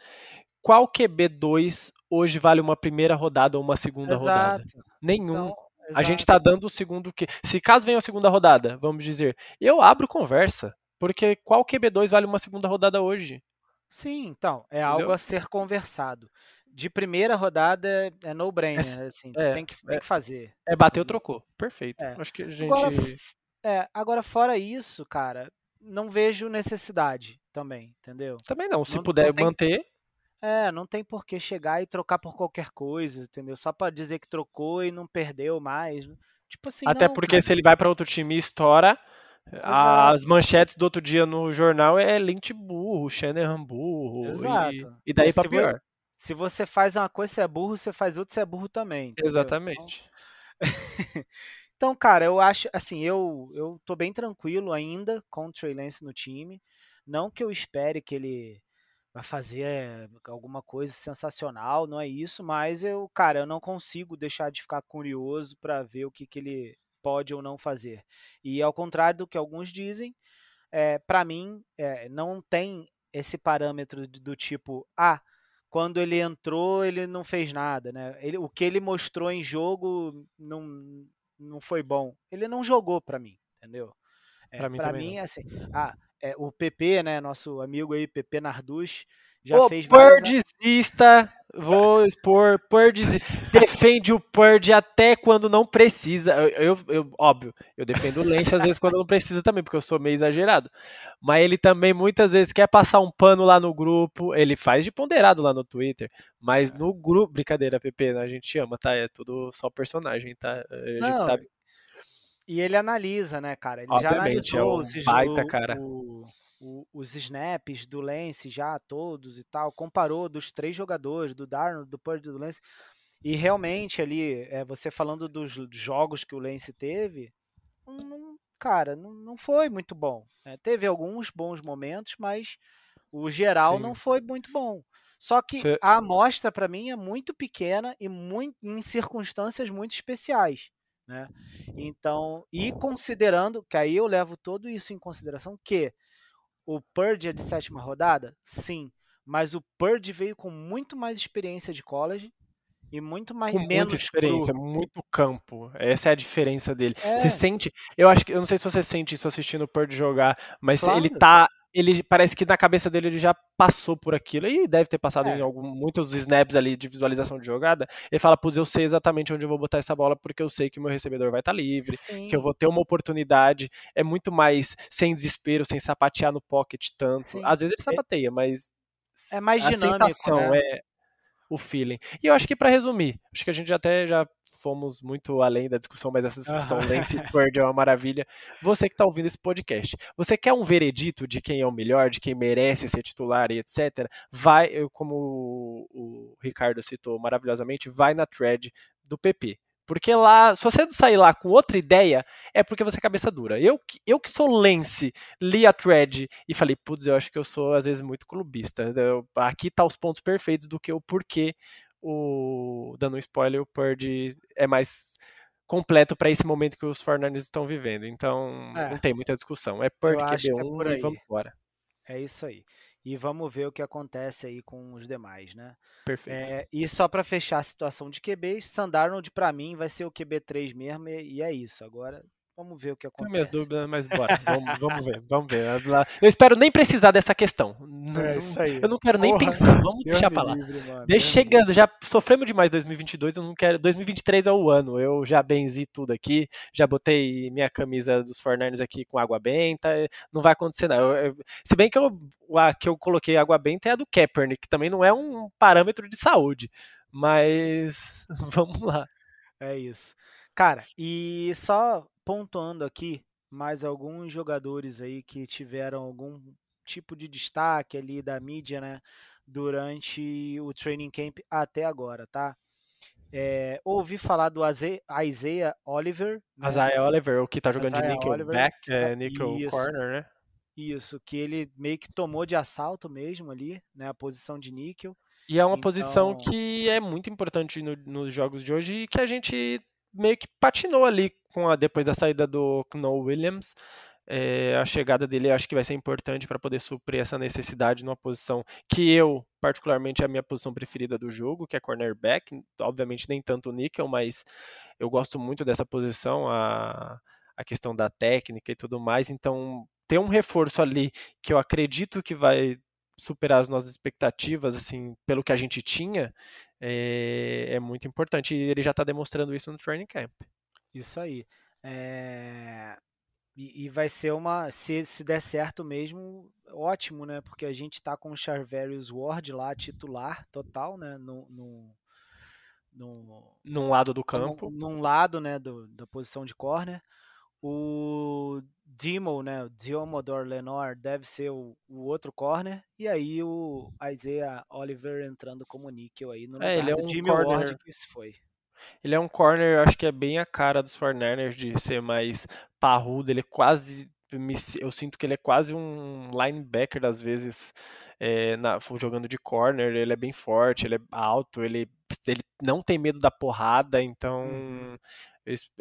Qual QB2 hoje vale uma primeira rodada ou uma segunda Exato. rodada? Nenhum. Então, a gente está dando o segundo que. Se caso venha a segunda rodada, vamos dizer, eu abro conversa. Porque qual QB2 vale uma segunda rodada hoje? Sim, então, é Entendeu? algo a ser conversado. De primeira rodada é no-brainer, é, assim, é, tem, que, tem é, que fazer. É, bateu, trocou. Perfeito. É. Acho que a gente... Agora, é, agora, fora isso, cara, não vejo necessidade também, entendeu? Também não, se não, puder não tem, manter... É, não tem por que chegar e trocar por qualquer coisa, entendeu? Só para dizer que trocou e não perdeu mais. Tipo assim, Até não, porque cara. se ele vai para outro time e estoura, Exato. as manchetes do outro dia no jornal é Lynch burro, Shanahan burro. Exato. E, e daí para pior. Se você faz uma coisa, você é burro, você faz outra, você é burro também. Entendeu? Exatamente. Então... então, cara, eu acho, assim, eu, eu tô bem tranquilo ainda com o Trey Lance no time. Não que eu espere que ele vai fazer eh, alguma coisa sensacional, não é isso, mas eu, cara, eu não consigo deixar de ficar curioso para ver o que, que ele pode ou não fazer. E ao contrário do que alguns dizem, é, para mim, é, não tem esse parâmetro do tipo, ah, quando ele entrou, ele não fez nada, né? Ele, o que ele mostrou em jogo não, não foi bom. Ele não jogou para mim, entendeu? É, para mim, pra mim assim, ah, é, o PP, né, nosso amigo aí, PP Narduz, já o fez Purdista, vou expor, Purdy defende o Purdy até quando não precisa. Eu, eu, eu, óbvio, eu defendo o Lance às vezes quando não precisa também, porque eu sou meio exagerado. Mas ele também muitas vezes quer passar um pano lá no grupo, ele faz de ponderado lá no Twitter, mas no grupo, brincadeira, PP, né, a gente ama, tá? É tudo só personagem, tá? A gente não, sabe. E ele analisa, né, cara? Ele Obviamente, já analisou é um baita, cara. O o, os snaps do Lance já todos e tal, comparou dos três jogadores, do Darnold, do Purdy do Lance, e realmente ali, é, você falando dos jogos que o Lance teve, não, cara, não, não foi muito bom. Né? Teve alguns bons momentos, mas o geral Sim. não foi muito bom. Só que Cê... a amostra para mim é muito pequena e muito, em circunstâncias muito especiais. Né? Então, e considerando que aí eu levo todo isso em consideração que o Purdy é de sétima rodada? Sim. Mas o Purdy veio com muito mais experiência de college e muito mais com menos muita experiência, cru. muito campo. Essa é a diferença dele. É. Você sente, eu acho que eu não sei se você sente isso assistindo o Purdy jogar, mas claro. ele tá ele parece que na cabeça dele ele já passou por aquilo e deve ter passado é. em algum, muitos snaps ali de visualização de jogada. Ele fala, putz, eu sei exatamente onde eu vou botar essa bola porque eu sei que o meu recebedor vai estar tá livre, Sim. que eu vou ter uma oportunidade. É muito mais sem desespero, sem sapatear no pocket tanto. Sim. Às vezes ele sapateia, mas é mais dinâmico, a sensação né? é o feeling. E eu acho que para resumir, acho que a gente até já fomos muito além da discussão, mas essa discussão uhum. Lance Bird é uma maravilha. Você que está ouvindo esse podcast, você quer um veredito de quem é o melhor, de quem merece ser titular e etc. Vai, como o Ricardo citou maravilhosamente, vai na thread do PP. Porque lá, se você sair lá com outra ideia, é porque você é cabeça dura. Eu, eu que sou Lance, li a thread e falei, putz, eu acho que eu sou às vezes muito clubista. Eu, aqui tá os pontos perfeitos do que o porquê o dando um spoiler, o Purdy é mais completo para esse momento que os Fortnite estão vivendo. Então, é. não tem muita discussão. É Purdy QB1 é e vamos embora. É isso aí. E vamos ver o que acontece aí com os demais, né? Perfeito. É, e só para fechar a situação de QB, Sandarnold para mim vai ser o QB3 mesmo e, e é isso. Agora Vamos ver o que acontece. Tenho minhas dúvidas, mas bora. vamos, vamos, ver, vamos ver. Eu espero nem precisar dessa questão. É isso aí. Eu não quero nem Porra, pensar. Vamos deixar pra lá. Livre, Deixa chegando, já sofremos demais 2022, eu não quero. 2023 é o ano. Eu já benzi tudo aqui, já botei minha camisa dos Fortnite aqui com água benta. Não vai acontecer nada. Eu, eu, se bem que eu, a que eu coloquei água benta é a do Kaepernick, que também não é um parâmetro de saúde. Mas vamos lá. É isso. Cara, e só pontuando aqui mais alguns jogadores aí que tiveram algum tipo de destaque ali da mídia, né, durante o training camp até agora, tá? É, ouvi falar do Isaiah Oliver. Né? Isaiah Oliver, o que tá jogando Isaiah de nickel Oliver, back, é, nickel isso, corner, né? Isso, que ele meio que tomou de assalto mesmo ali, né, a posição de níquel. E é uma então... posição que é muito importante no, nos jogos de hoje e que a gente meio que patinou ali com a, depois da saída do Knoll Williams. É, a chegada dele acho que vai ser importante para poder suprir essa necessidade numa posição que eu, particularmente, é a minha posição preferida do jogo, que é cornerback. Obviamente, nem tanto o níquel, mas eu gosto muito dessa posição, a, a questão da técnica e tudo mais. Então, ter um reforço ali que eu acredito que vai superar as nossas expectativas, assim, pelo que a gente tinha, é, é muito importante. E ele já está demonstrando isso no training camp. Isso aí. É... E, e, vai ser uma. Se, se der certo mesmo, ótimo, né? Porque a gente tá com o Charverius Ward lá, titular total, né? No, no, no, num lado do campo. Num, num lado, né? Do, da posição de corner. O Dimo, né? O Diomodor Lenor deve ser o, o, outro corner. E aí o Isaiah Oliver entrando como níquel aí no é, lugar ele é um Jimmy corner, Ward que se foi. Ele é um corner, acho que é bem a cara dos 49ers de ser mais parrudo. Ele é quase. Eu sinto que ele é quase um linebacker, às vezes, é, na, jogando de corner. Ele é bem forte, ele é alto, ele, ele não tem medo da porrada, então. Uhum.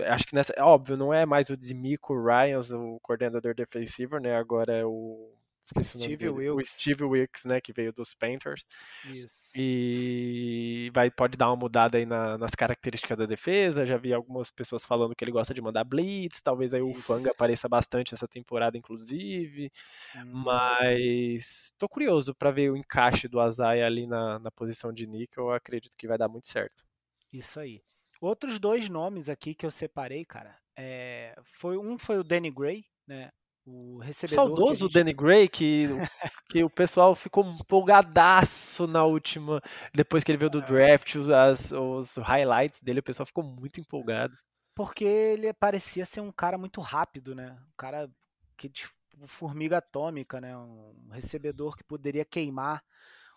Acho que nessa. Óbvio, não é mais o Dimico Ryans, o coordenador defensivo, né? Agora é o Esqueci Steve o. Wilkes. O Steve Wilkes, né, que veio dos Panthers. Isso. E vai, pode dar uma mudada aí na, nas características da defesa. Já vi algumas pessoas falando que ele gosta de mandar blitz. Talvez aí o Fang apareça bastante essa temporada, inclusive. Hum. Mas tô curioso para ver o encaixe do Azai ali na, na posição de níquel. Eu acredito que vai dar muito certo. Isso aí. Outros dois nomes aqui que eu separei, cara. É, foi um foi o Danny Gray, né? O recebedor. Saudoso gente... Danny Gray, que, que o pessoal ficou empolgadaço na última. Depois que ele veio do draft, os, as, os highlights dele, o pessoal ficou muito empolgado. Porque ele parecia ser um cara muito rápido, né? Um cara que tipo, formiga atômica, né? Um recebedor que poderia queimar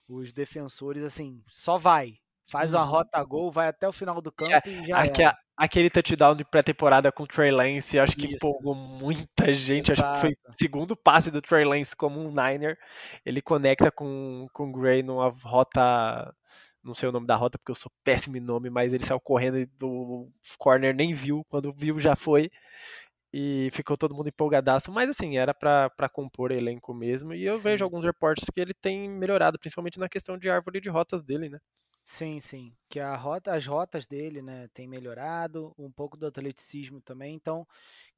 os defensores, assim, só vai. Faz uma uhum. rota gol, vai até o final do campo e, e já aqui, é. Aquele touchdown de pré-temporada com o Trey Lance, acho que Isso. empolgou muita gente. Exato. Acho que foi o segundo passe do Trey Lance como um Niner. Ele conecta com, com o Gray numa rota não sei o nome da rota porque eu sou péssimo em nome, mas ele saiu correndo e o corner nem viu, quando viu já foi. E ficou todo mundo empolgadaço, mas assim, era para compor elenco mesmo. E eu Sim. vejo alguns reportes que ele tem melhorado, principalmente na questão de árvore de rotas dele, né? Sim, sim. Que a rota, as rotas dele, né, tem melhorado, um pouco do atleticismo também. Então,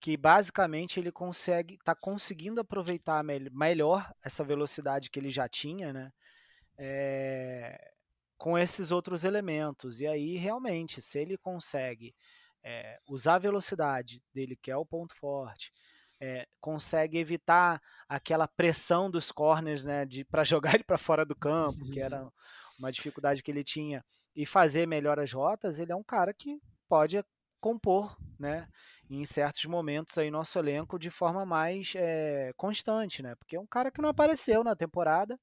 que basicamente ele consegue, está conseguindo aproveitar melhor essa velocidade que ele já tinha, né, é, com esses outros elementos. E aí, realmente, se ele consegue é, usar a velocidade dele, que é o ponto forte, é, consegue evitar aquela pressão dos corners, né, de para jogar ele para fora do campo, que era uma dificuldade que ele tinha, e fazer melhor as rotas, ele é um cara que pode compor, né, em certos momentos aí nosso elenco de forma mais é, constante, né, porque é um cara que não apareceu na temporada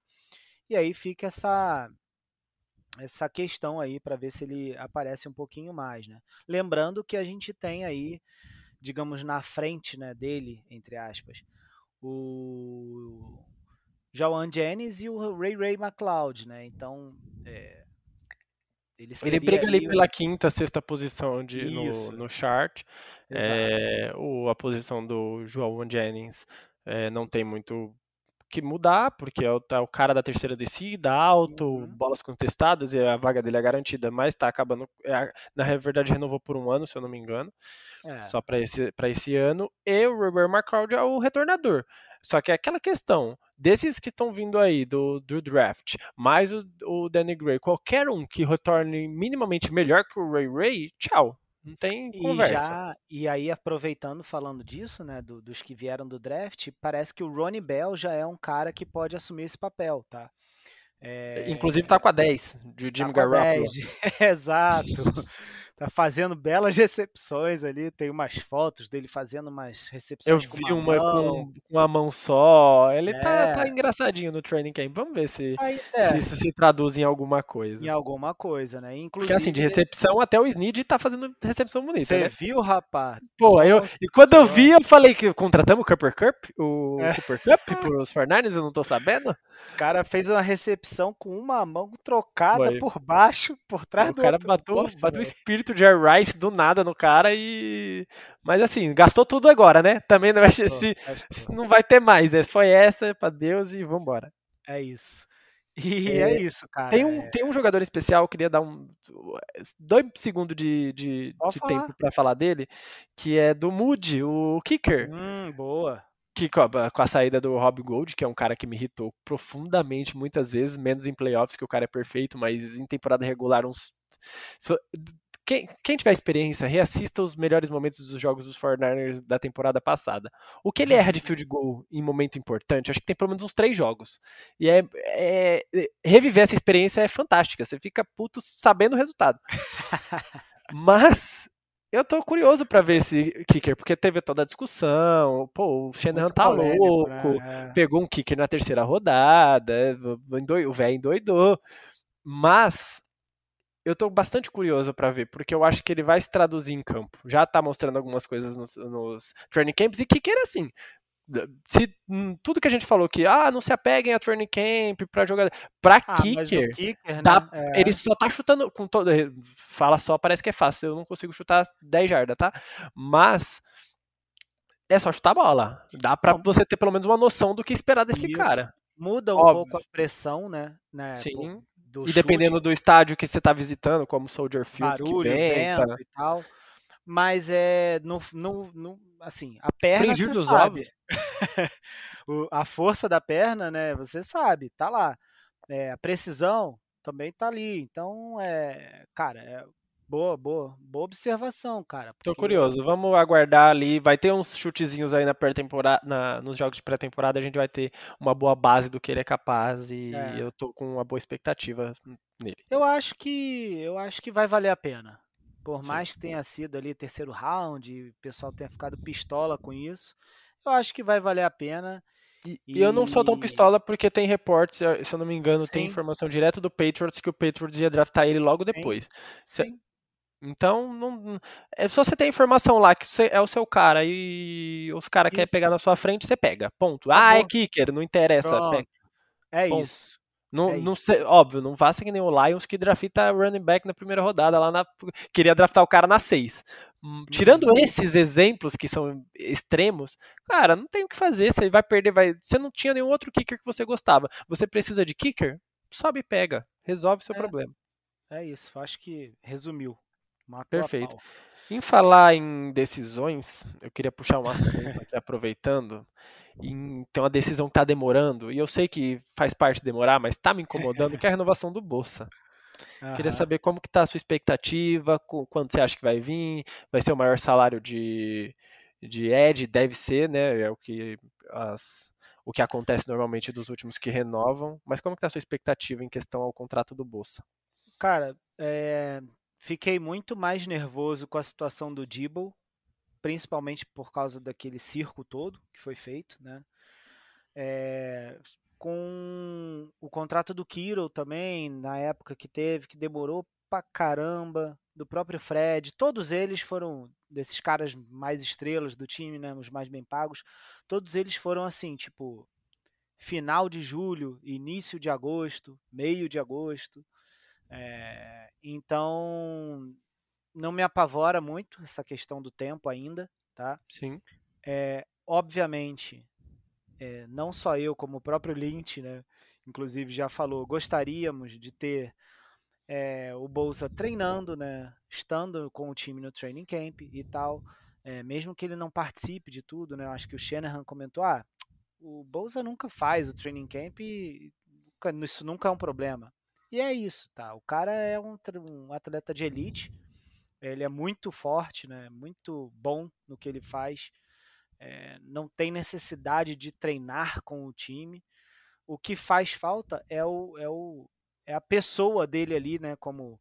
e aí fica essa essa questão aí para ver se ele aparece um pouquinho mais, né? Lembrando que a gente tem aí, digamos na frente, né, dele, entre aspas, o Jawan Jennings e o Ray Ray McLeod, né? Então, é, ele, ele briga ali pela quinta, sexta posição de, no, no chart. É, o, a posição do João Jennings é, não tem muito que mudar, porque é o, é o cara da terceira descida, alto, uhum. bolas contestadas, e a vaga dele é garantida, mas está acabando. É, na verdade, renovou por um ano, se eu não me engano. É. Só para esse, esse ano. E o Robert McCroud é o retornador. Só que é aquela questão, desses que estão vindo aí do, do draft, mais o, o Danny Gray, qualquer um que retorne minimamente melhor que o Ray Ray, tchau. Não tem conversa. E, já, e aí, aproveitando, falando disso, né, do, dos que vieram do draft, parece que o Ronnie Bell já é um cara que pode assumir esse papel, tá? É... Inclusive tá com a 10, de Jim tá Garoppolo. Exato tá fazendo belas recepções ali. Tem umas fotos dele fazendo umas recepções. Eu vi com uma, uma com, com a mão só. Ele é. tá, tá, engraçadinho no training camp. Vamos ver se, Aí, é. se isso se traduz em alguma coisa. Em alguma coisa, né? Inclusive, Porque assim, de recepção até o Snead tá fazendo recepção bonita. Você né? viu, rapaz? Pô, eu, e quando eu vi, eu falei que contratamos o Cooper Cup, o é. Cooper Cup pros Fernandes, eu não tô sabendo. O cara fez uma recepção com uma mão trocada Foi. por baixo, por trás o do cara outro. bateu, bateu o espírito de Jerry Rice do nada no cara e. Mas assim, gastou tudo agora, né? Também não vai, se, se não vai ter mais. Né? Foi essa, para Deus e vambora. É isso. E é, é isso, cara. Tem um, é... tem um jogador especial, queria dar um. Dois segundos de, de, de tempo para falar dele, que é do Moody, o kicker. Hum, boa. que com a, com a, saída do Rob Gold, que é um cara que me irritou profundamente muitas vezes, menos em playoffs, que o cara é perfeito, mas em temporada regular uns. Quem, quem tiver experiência, reassista os melhores momentos dos jogos dos 49ers da temporada passada. O que ele erra de field goal em momento importante, acho que tem pelo menos uns três jogos. E é, é reviver essa experiência é fantástica. Você fica puto sabendo o resultado. Mas eu tô curioso para ver esse kicker, porque teve toda a discussão. Pô, o Shanahan tá polêmico, louco, né? pegou um kicker na terceira rodada, o velho endoidou. Mas eu tô bastante curioso para ver, porque eu acho que ele vai se traduzir em campo. Já tá mostrando algumas coisas nos, nos training camps e kicker assim. Se hum, tudo que a gente falou que ah, não se apeguem a training camp para jogar para ah, kicker, kicker dá, né? é. ele só tá chutando com todo fala só, parece que é fácil, eu não consigo chutar 10 jardas, tá? Mas é só chutar a bola. Dá para você ter pelo menos uma noção do que esperar desse Isso. cara. Muda um Óbvio. pouco a pressão, né? né Sim. E dependendo do estádio que você tá visitando, como Soldier Field, Barulho, que venta. vento e tal. Mas é no, no, no assim, a perna Frigir você sabe. o, a força da perna, né? Você sabe, tá lá. É, a precisão também tá ali. Então, é, cara, é boa, boa, boa observação, cara. Porque... Tô curioso. Vamos aguardar ali. Vai ter uns chutezinhos aí na pré-temporada, nos jogos de pré-temporada. A gente vai ter uma boa base do que ele é capaz e é. eu tô com uma boa expectativa nele. Eu acho que eu acho que vai valer a pena. Por mais que tenha sido ali terceiro round, e o pessoal tenha ficado pistola com isso, eu acho que vai valer a pena. E, e... eu não sou tão pistola porque tem reportes, se eu não me engano, Sim. tem informação direto do Patriots que o Patriots ia draftar ele logo depois. Sim. Então, não, é só você ter informação lá que você é o seu cara e os caras querem pegar na sua frente, você pega. Ponto. Tá ah, é kicker, não interessa. É Ponto. isso. Não, é não sei, óbvio, não faça que nem o Lions que drafta running back na primeira rodada, lá na. Queria draftar o cara na 6. Hum, tirando uhum. esses exemplos que são extremos, cara, não tem o que fazer. Você vai perder, vai. Você não tinha nenhum outro kicker que você gostava. Você precisa de kicker? Sobe e pega. Resolve seu é, problema. É isso, acho que resumiu. Matou Perfeito. Em falar em decisões, eu queria puxar um assunto aqui, aproveitando. Tem uma decisão que está demorando, e eu sei que faz parte demorar, mas está me incomodando, que é a renovação do Bolsa. Uhum. Queria saber como que está a sua expectativa, quando você acha que vai vir, vai ser o maior salário de, de Ed, deve ser, né? É o que, as, o que acontece normalmente dos últimos que renovam, mas como que está a sua expectativa em questão ao contrato do Bolsa? Cara, é, Fiquei muito mais nervoso com a situação do Dibble, principalmente por causa daquele circo todo que foi feito, né? É, com o contrato do Kiro também, na época que teve, que demorou pra caramba, do próprio Fred, todos eles foram desses caras mais estrelas do time, né, os mais bem pagos, todos eles foram assim, tipo, final de julho, início de agosto, meio de agosto. É, então, não me apavora muito essa questão do tempo ainda, tá? Sim. É, obviamente, é, não só eu, como o próprio Lynch, né? Inclusive já falou, gostaríamos de ter é, o Bolsa treinando, né? Estando com o time no training camp e tal. É, mesmo que ele não participe de tudo, né? Eu acho que o Shanahan comentou, ah, o Bolsa nunca faz o training camp e isso nunca é um problema. E é isso, tá? O cara é um, um atleta de elite, ele é muito forte, né? Muito bom no que ele faz. É, não tem necessidade de treinar com o time. O que faz falta é o, é o é a pessoa dele ali, né? Como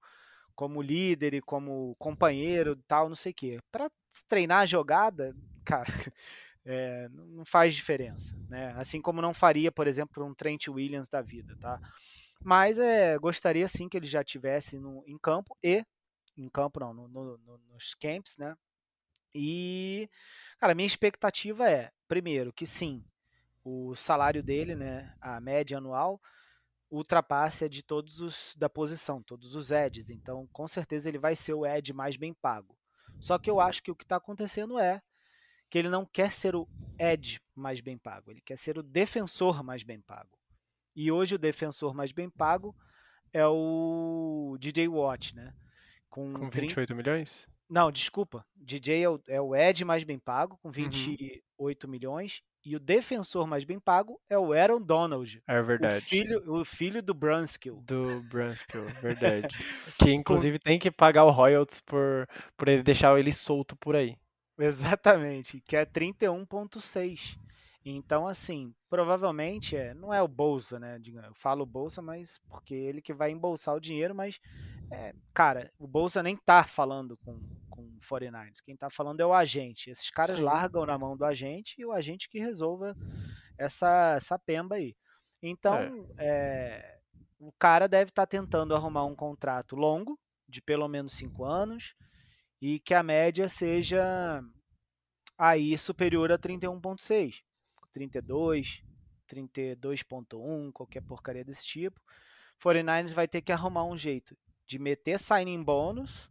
como líder e como companheiro tal, não sei o quê. Para treinar a jogada, cara, é, não faz diferença, né? Assim como não faria, por exemplo, um Trent Williams da vida, tá? Mas é, gostaria sim que ele já tivesse no, em campo e em campo não, no, no, nos camps, né? E cara, minha expectativa é, primeiro, que sim, o salário dele, né, a média anual ultrapasse a de todos os da posição, todos os eds. Então, com certeza ele vai ser o ed mais bem pago. Só que eu acho que o que está acontecendo é que ele não quer ser o ed mais bem pago, ele quer ser o defensor mais bem pago. E hoje o defensor mais bem pago é o DJ Watt, né? Com, com 28 30... milhões? Não, desculpa. DJ é o, é o Ed mais bem pago, com 28 uhum. milhões. E o defensor mais bem pago é o Aaron Donald. É verdade. O filho, o filho do Brunskill. Do Brunskill, verdade. que inclusive tem que pagar o royalties por, por ele deixar ele solto por aí. Exatamente, que é 31.6. Então, assim, provavelmente é, não é o Bolsa, né? Eu falo Bolsa, mas porque ele que vai embolsar o dinheiro, mas, é, cara, o Bolsa nem tá falando com, com o 49ers. Quem tá falando é o agente. Esses caras Sim. largam na mão do agente e o agente que resolva essa, essa pemba aí. Então, é. É, o cara deve estar tá tentando arrumar um contrato longo, de pelo menos cinco anos, e que a média seja aí superior a 31,6. 32, 32.1, qualquer porcaria desse tipo. 49ers vai ter que arrumar um jeito de meter signing bônus,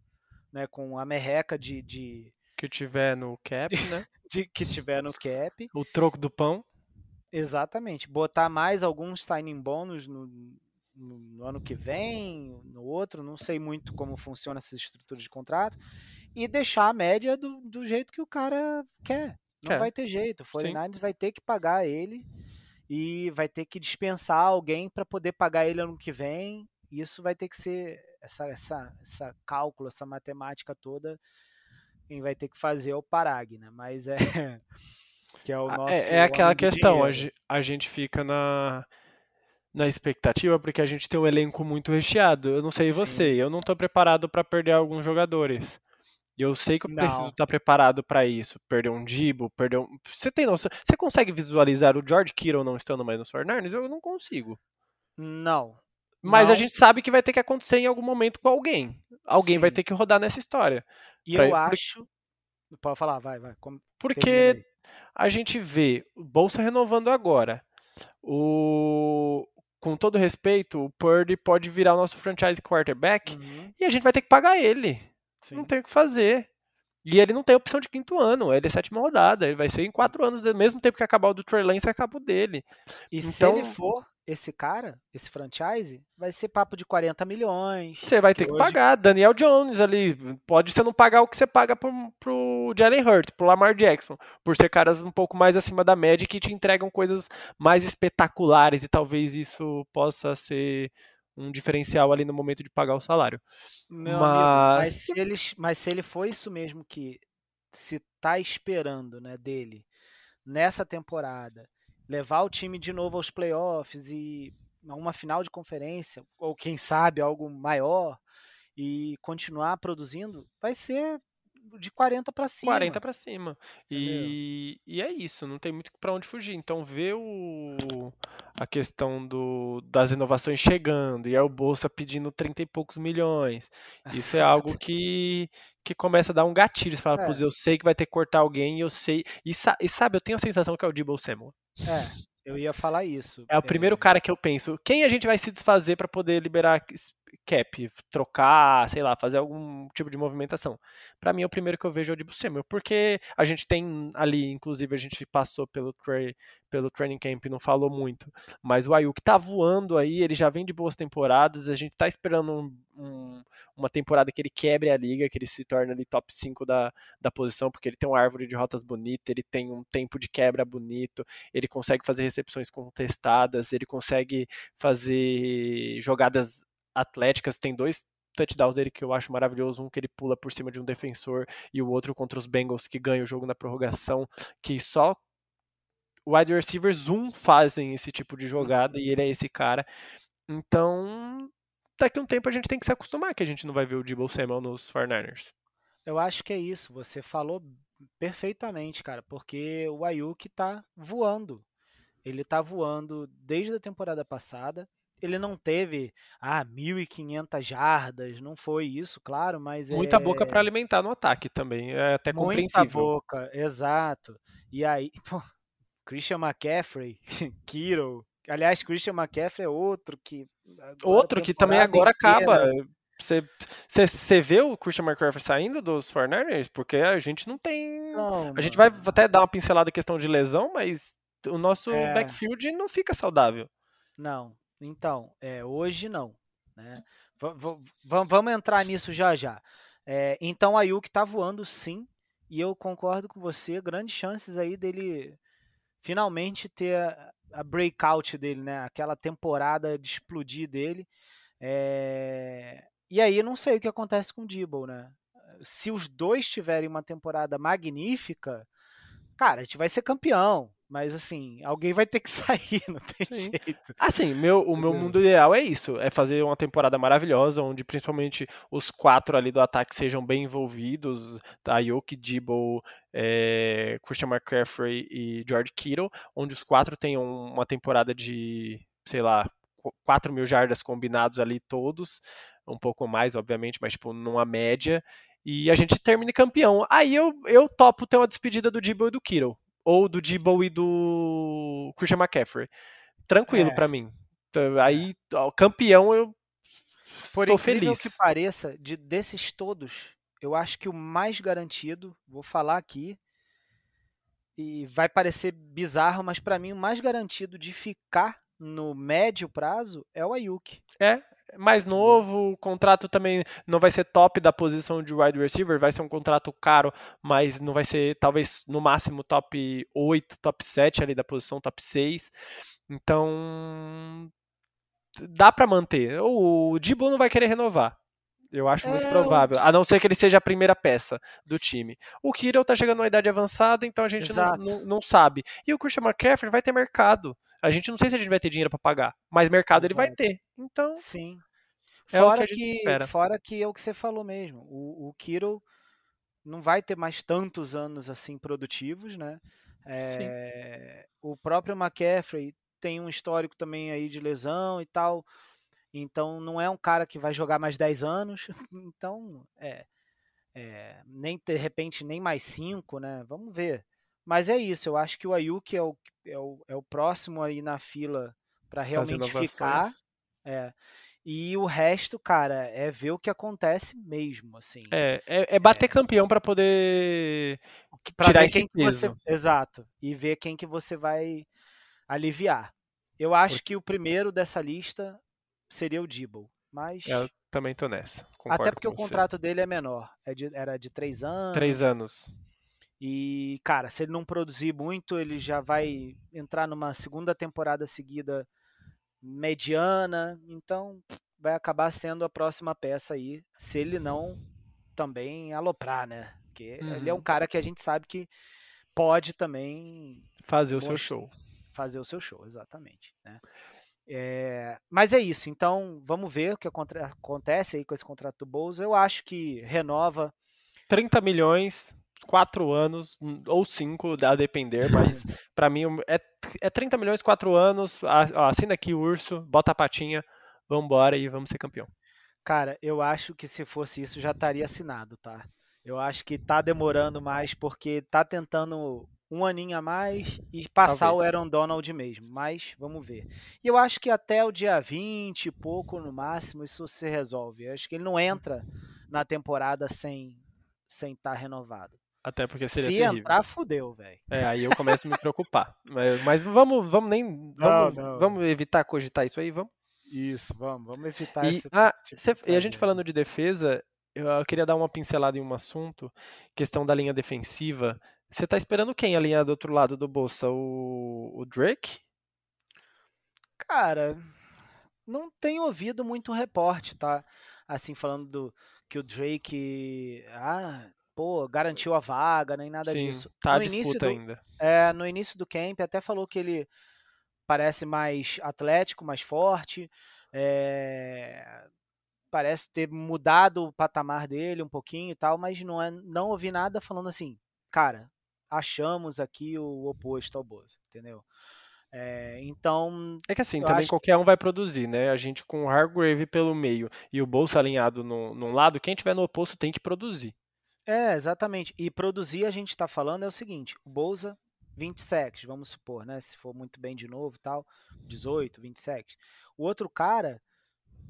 né, com a merreca de, de que tiver no cap, né? de que tiver no cap. O troco do pão. Exatamente. Botar mais alguns signing bônus no, no, no, ano que vem, no outro, não sei muito como funciona essa estrutura de contrato, e deixar a média do, do jeito que o cara quer. Não é. vai ter jeito. O 49ers vai ter que pagar ele e vai ter que dispensar alguém para poder pagar ele ano que vem. Isso vai ter que ser essa, essa, essa cálculo, essa matemática toda. Quem vai ter que fazer é o Parag, né? Mas é que é o nosso. É, é aquela questão. A gente fica na na expectativa porque a gente tem um elenco muito recheado. Eu não sei Sim. você, eu não estou preparado para perder alguns jogadores. E eu sei que eu não. preciso estar preparado para isso. Perder um Dibo, perder um. Você tem noção? Você consegue visualizar o George Kittle não estando mais nos Fernandes? Eu não consigo. Não. Mas não. a gente sabe que vai ter que acontecer em algum momento com alguém. Alguém Sim. vai ter que rodar nessa história. E pra... eu acho. Pode falar, vai, vai. Porque a gente vê o Bolsa renovando agora. O. Com todo respeito, o Purdy pode virar o nosso franchise quarterback uhum. e a gente vai ter que pagar ele. Sim. Não tem o que fazer. E ele não tem opção de quinto ano, ele é sétima rodada, ele vai ser em quatro anos, do mesmo tempo que acabar o do Trey Lance, acaba o dele. E então, se ele for esse cara, esse franchise, vai ser papo de 40 milhões. Você vai ter que, hoje... pagar. Daniel Jones ali, pode você não pagar o que você paga pro, pro Jalen Hurts, pro Lamar Jackson, por ser caras um pouco mais acima da média que te entregam coisas mais espetaculares e talvez isso possa ser um diferencial ali no momento de pagar o salário. Meu mas... Amigo, mas, se ele, mas se ele for isso mesmo que se tá esperando né, dele nessa temporada, levar o time de novo aos playoffs e a uma final de conferência, ou quem sabe algo maior, e continuar produzindo, vai ser de 40 para cima. 40 para cima. E, e é isso, não tem muito para onde fugir. Então, ver o, a questão do, das inovações chegando e é o Bolsa pedindo 30 e poucos milhões. Isso é algo que, que começa a dar um gatilho. Você fala, é. eu sei que vai ter que cortar alguém, eu sei. E, e sabe, eu tenho a sensação que é o Debo Samuel. É, eu ia falar isso. É o primeiro é... cara que eu penso. Quem a gente vai se desfazer para poder liberar cap, trocar, sei lá, fazer algum tipo de movimentação. Para mim, é o primeiro que eu vejo é o de Buscemi, porque a gente tem ali, inclusive, a gente passou pelo, pelo training camp e não falou muito, mas o Ayuk tá voando aí, ele já vem de boas temporadas, a gente tá esperando um, um, uma temporada que ele quebre a liga, que ele se torne ali top 5 da, da posição, porque ele tem uma árvore de rotas bonita, ele tem um tempo de quebra bonito, ele consegue fazer recepções contestadas, ele consegue fazer jogadas atléticas, tem dois touchdowns dele que eu acho maravilhoso, um que ele pula por cima de um defensor e o outro contra os Bengals que ganha o jogo na prorrogação, que só wide receivers um fazem esse tipo de jogada e ele é esse cara. Então, daqui a um tempo a gente tem que se acostumar que a gente não vai ver o Debo Samuel nos 49ers. Eu acho que é isso, você falou perfeitamente, cara, porque o Ayuk tá voando. Ele tá voando desde a temporada passada ele não teve ah, 1.500 jardas, não foi isso, claro, mas Muita é... boca para alimentar no ataque também, é até Muita compreensível. Muita boca, exato. E aí, pô, Christian McCaffrey, Kiro, aliás, Christian McCaffrey é outro que... Outro que também agora inteira... acaba... Você, você, você vê o Christian McCaffrey saindo dos 49ers? Porque a gente não tem. Não, a gente vai até dar uma pincelada em questão de lesão, mas o nosso é... backfield não fica saudável. Não, então, é, hoje não. Né? vamos entrar nisso já já. É, então, a Yuki tá voando sim, e eu concordo com você, grandes chances aí dele finalmente ter a, a breakout dele, né? Aquela temporada de explodir dele. É... E aí não sei o que acontece com o Dibble, né? Se os dois tiverem uma temporada magnífica, cara, a gente vai ser campeão. Mas assim, alguém vai ter que sair, não tem Sim. jeito. Assim, meu, o meu mundo ideal é isso, é fazer uma temporada maravilhosa, onde principalmente os quatro ali do ataque sejam bem envolvidos, Ayuk, Dibble, é, Christian McCaffrey e George Kittle, onde os quatro tenham uma temporada de, sei lá, 4 mil jardas combinados ali todos, um pouco mais, obviamente, mas tipo, numa média, e a gente termine campeão. Aí eu, eu topo ter uma despedida do Dibble e do Kittle ou do Dibble e do Christian McCaffrey. Tranquilo é. para mim. Aí, ó, campeão, eu Por estou feliz. que pareça, de, desses todos, eu acho que o mais garantido, vou falar aqui, e vai parecer bizarro, mas para mim o mais garantido de ficar no médio prazo é o Ayuk. É, mais novo, o contrato também não vai ser top da posição de wide receiver, vai ser um contrato caro, mas não vai ser talvez no máximo top 8, top 7 ali da posição, top 6. Então dá para manter. O Dibo não vai querer renovar. Eu acho muito é, provável. A não ser que ele seja a primeira peça do time. O Kirill tá chegando numa idade avançada, então a gente não, não, não, sabe. E o Christian McCaffrey vai ter mercado. A gente não sei se a gente vai ter dinheiro para pagar, mas mercado Exato. ele vai ter. Então. Sim. É fora o que, que. Fora que é o que você falou mesmo. O, o Kirill não vai ter mais tantos anos assim produtivos, né? É, o próprio McCaffrey tem um histórico também aí de lesão e tal. Então não é um cara que vai jogar mais 10 anos. Então, é, é, nem de repente nem mais 5, né? Vamos ver. Mas é isso, eu acho que o Ayuk é o, é o, é o próximo aí na fila para realmente ficar. É. E o resto, cara, é ver o que acontece mesmo, assim. É, é, é bater é. campeão para poder pra tirar esse peso. Você... Exato. E ver quem que você vai aliviar. Eu acho que o primeiro dessa lista seria o Dibble. Mas. Eu também tô nessa. Até porque o contrato dele é menor. É de, era de três anos. Três anos. E, cara, se ele não produzir muito, ele já vai entrar numa segunda temporada seguida mediana. Então, vai acabar sendo a próxima peça aí. Se ele não também aloprar, né? Porque uhum. ele é um uhum. cara que a gente sabe que pode também fazer o seu show. Fazer o seu show, exatamente. Né? É, mas é isso, então vamos ver o que acontece aí com esse contrato do Bolsa. Eu acho que renova. 30 milhões, 4 anos, ou 5, a depender, mas para mim é, é 30 milhões, 4 anos. Assina aqui o urso, bota a patinha, vamos embora e vamos ser campeão. Cara, eu acho que se fosse isso já estaria assinado, tá? Eu acho que tá demorando mais porque tá tentando um aninho a mais e passar Talvez. o Aaron Donald mesmo, mas vamos ver. E eu acho que até o dia 20 e pouco no máximo isso se resolve. Eu acho que ele não entra na temporada sem sem estar tá renovado. Até porque seria Se terrível. entrar, fudeu, velho. É, aí eu começo a me preocupar. Mas, mas, vamos, vamos nem. Vamos, não, não. vamos evitar cogitar isso aí, vamos? Isso, vamos, vamos evitar e, esse, ah, tipo cê, E a gente falando de defesa, eu, eu queria dar uma pincelada em um assunto, questão da linha defensiva. Você tá esperando quem alinhar do outro lado do bolsa? O, o Drake? Cara, não tenho ouvido muito reporte, tá? Assim, falando do, que o Drake. Ah, pô, garantiu a vaga, nem nada Sim, disso. Tá no disputa do, ainda. É, no início do camp até falou que ele parece mais atlético, mais forte. É, parece ter mudado o patamar dele um pouquinho e tal, mas não, é, não ouvi nada falando assim, cara, achamos aqui o oposto ao Bozo, entendeu? É, então. É que assim, também qualquer um vai produzir, né? A gente com o Hargrave pelo meio e o bolso alinhado no, num lado, quem tiver no oposto tem que produzir. É, exatamente. E produzir a gente está falando é o seguinte: o Bolsa, 20 sacks, vamos supor, né? Se for muito bem de novo tal, 18, 20 sacks. O outro cara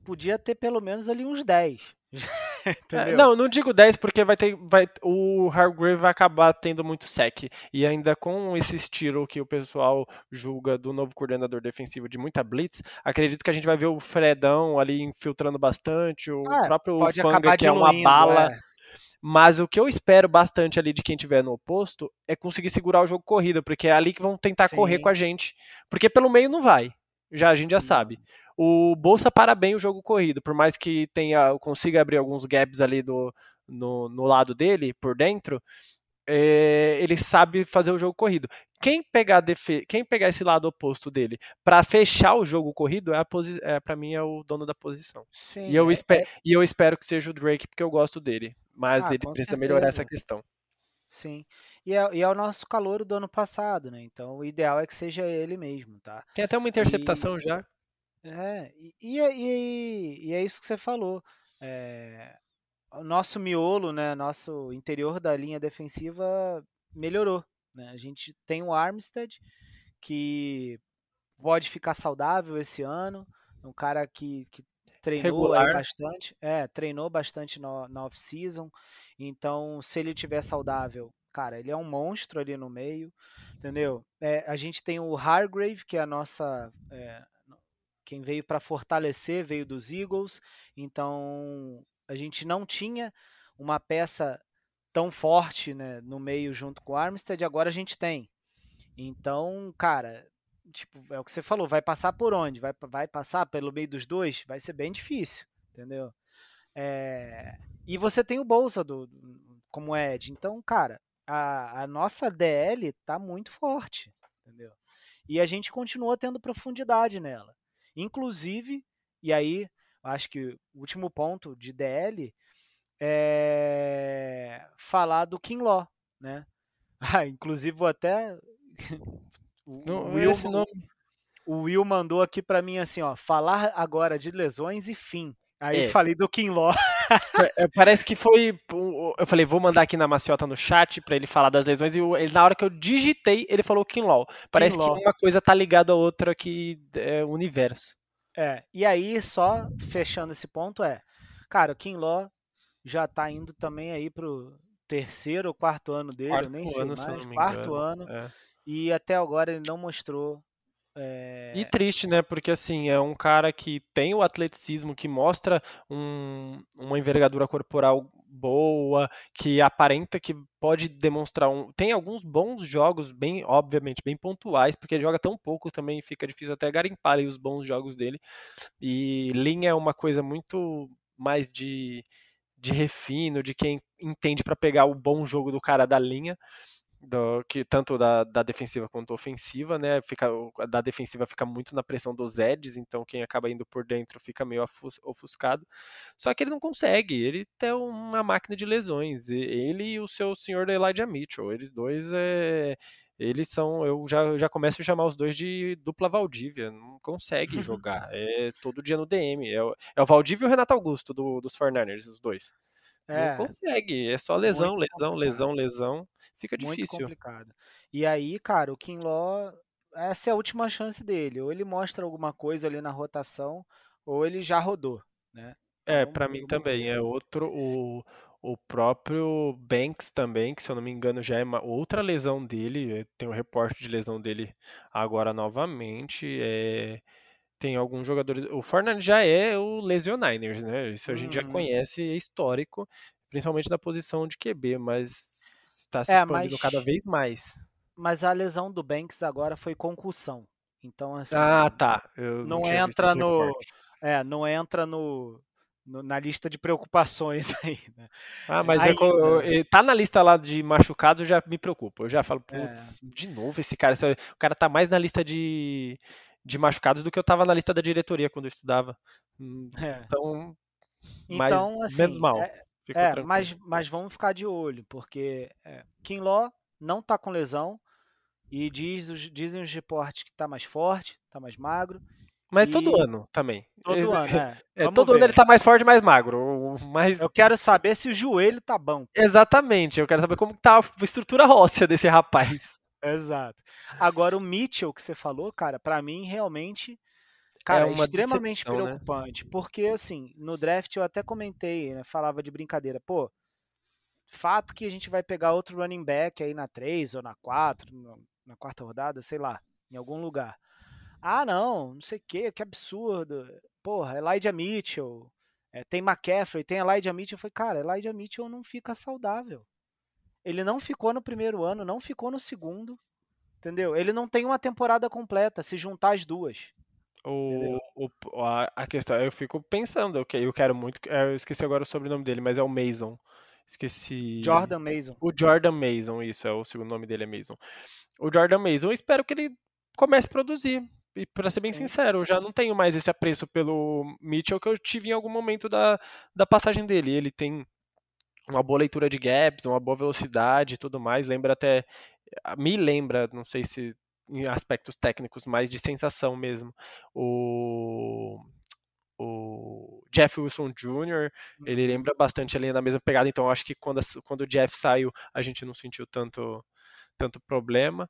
podia ter pelo menos ali uns 10. é, não, não digo 10 porque vai ter. Vai, o Hargrave vai acabar tendo muito sec. E ainda com esse estilo que o pessoal julga do novo coordenador defensivo de muita blitz, acredito que a gente vai ver o Fredão ali infiltrando bastante, o é, próprio Fanga, que é uma bala. É. Mas o que eu espero bastante ali de quem tiver no oposto é conseguir segurar o jogo corrido, porque é ali que vão tentar Sim. correr com a gente. Porque pelo meio não vai. Já a gente já sabe. O Bolsa para bem o jogo corrido, por mais que tenha consiga abrir alguns gaps ali do, no, no lado dele, por dentro, é, ele sabe fazer o jogo corrido. Quem pegar, defe... Quem pegar esse lado oposto dele para fechar o jogo corrido, é, posi... é para mim é o dono da posição. Sim, e, eu é, é... e eu espero que seja o Drake, porque eu gosto dele. Mas ah, ele precisa certeza. melhorar essa questão. Sim. E é, e é, o nosso calor do ano passado, né? Então o ideal é que seja ele mesmo, tá? Tem até uma interceptação e... já. É, e, e, e, é isso que você falou. É, o nosso miolo, né, nosso interior da linha defensiva melhorou. Né? A gente tem o Armstead, que pode ficar saudável esse ano, um cara que, que treinou bastante, é, treinou bastante no, na off-season, então se ele tiver saudável, cara, ele é um monstro ali no meio, entendeu? É, a gente tem o Hargrave, que é a nossa é, quem veio para fortalecer veio dos Eagles, então a gente não tinha uma peça tão forte né, no meio junto com o Armstead, agora a gente tem. Então, cara, tipo, é o que você falou, vai passar por onde? Vai, vai passar pelo meio dos dois? Vai ser bem difícil, entendeu? É... E você tem o Bolsa do, como Ed. Então, cara, a, a nossa DL tá muito forte, entendeu? E a gente continua tendo profundidade nela. Inclusive, e aí acho que o último ponto de DL é falar do Kinlaw, né? Ah, inclusive vou até o, Não, Will, nome... o Will mandou aqui para mim assim, ó, falar agora de lesões e fim. Aí é. falei do Kinlaw. É, parece que foi. Eu falei, vou mandar aqui na maciota no chat para ele falar das lesões. E ele, na hora que eu digitei, ele falou Kinlaw. Parece Kinlaw. que uma coisa tá ligada à outra que é o universo. É, e aí, só fechando esse ponto, é, cara, o Kinlaw já tá indo também aí pro terceiro ou quarto ano dele, quarto eu nem sei ano, mais, quarto engano. ano, é. e até agora ele não mostrou é... E triste, né? Porque assim, é um cara que tem o atleticismo, que mostra um, uma envergadura corporal boa, que aparenta que pode demonstrar um. Tem alguns bons jogos, bem, obviamente, bem pontuais, porque ele joga tão pouco também fica difícil até garimpar os bons jogos dele. E linha é uma coisa muito mais de, de refino, de quem entende para pegar o bom jogo do cara da linha do, que tanto da, da defensiva quanto ofensiva, né? Fica, da defensiva fica muito na pressão dos Eds, então quem acaba indo por dentro fica meio ofuscado. Só que ele não consegue, ele tem uma máquina de lesões. Ele e o seu senhor Elijah Mitchell, eles dois é, eles são, eu já, já começo a chamar os dois de dupla Valdívia, não consegue jogar, é todo dia no DM, é, o, é o Valdívia e o Renato Augusto do, dos 49ers, os dois. É, não consegue, é só lesão, lesão, lesão, lesão. Fica muito difícil. complicado. E aí, cara, o Kinlaw, essa é a última chance dele. Ou ele mostra alguma coisa ali na rotação, ou ele já rodou, né? É, para mim também. É outro. O, o próprio Banks também, que se eu não me engano já é uma outra lesão dele. Tem o um reporte de lesão dele agora novamente. É, tem alguns jogadores. O Fortnite já é o Lesioniners, né? Isso a gente já uhum. conhece, é histórico, principalmente na posição de QB, mas está se é, expandindo mas... cada vez mais. Mas a lesão do Banks agora foi concussão. Então, assim. Ah, tá. Eu não, não entra no. É, não entra no, no, na lista de preocupações aí, né? Ah, mas aí, é, tá na lista lá de machucado, já me preocupa. Eu já falo, é. putz, é. de novo esse cara. O cara tá mais na lista de de machucados do que eu estava na lista da diretoria quando eu estudava. Hum, é. Então, mais, então assim, menos mal. É, é mas, mas vamos ficar de olho, porque é, Kinlaw não está com lesão e diz, dizem os reportes que está mais forte, está mais magro. Mas e... todo ano também. Todo ele, ano, é. é todo ver. ano ele tá mais forte e mais magro. Mas... Eu quero saber se o joelho tá bom. Exatamente, eu quero saber como tá a estrutura óssea desse rapaz. Exato. Agora o Mitchell que você falou, cara, para mim realmente cara, é, é extremamente né? preocupante, né? porque assim, no draft eu até comentei, né, falava de brincadeira, pô, fato que a gente vai pegar outro running back aí na 3 ou na 4, na quarta rodada, sei lá, em algum lugar. Ah, não, não sei o que, que absurdo. Porra, Elijah Mitchell, É, tem McCaffrey, tem Elijah Mitchell. Eu falei, cara, Elijah Mitchell não fica saudável. Ele não ficou no primeiro ano, não ficou no segundo. Entendeu? Ele não tem uma temporada completa, se juntar as duas. O, o, a, a questão, eu fico pensando, eu, eu quero muito. É, eu esqueci agora o sobrenome dele, mas é o Mason. Esqueci. Jordan Mason. O Jordan Mason, isso, é o segundo nome dele é Mason. O Jordan Mason, eu espero que ele comece a produzir. E para ser bem Sim. sincero, eu já não tenho mais esse apreço pelo Mitchell que eu tive em algum momento da, da passagem dele. Ele tem uma boa leitura de gaps, uma boa velocidade e tudo mais. Lembra até. Me lembra, não sei se em aspectos técnicos, mais de sensação mesmo. O, o Jeff Wilson Jr., ele uhum. lembra bastante ali na mesma pegada, então acho que quando, quando o Jeff saiu, a gente não sentiu tanto, tanto problema.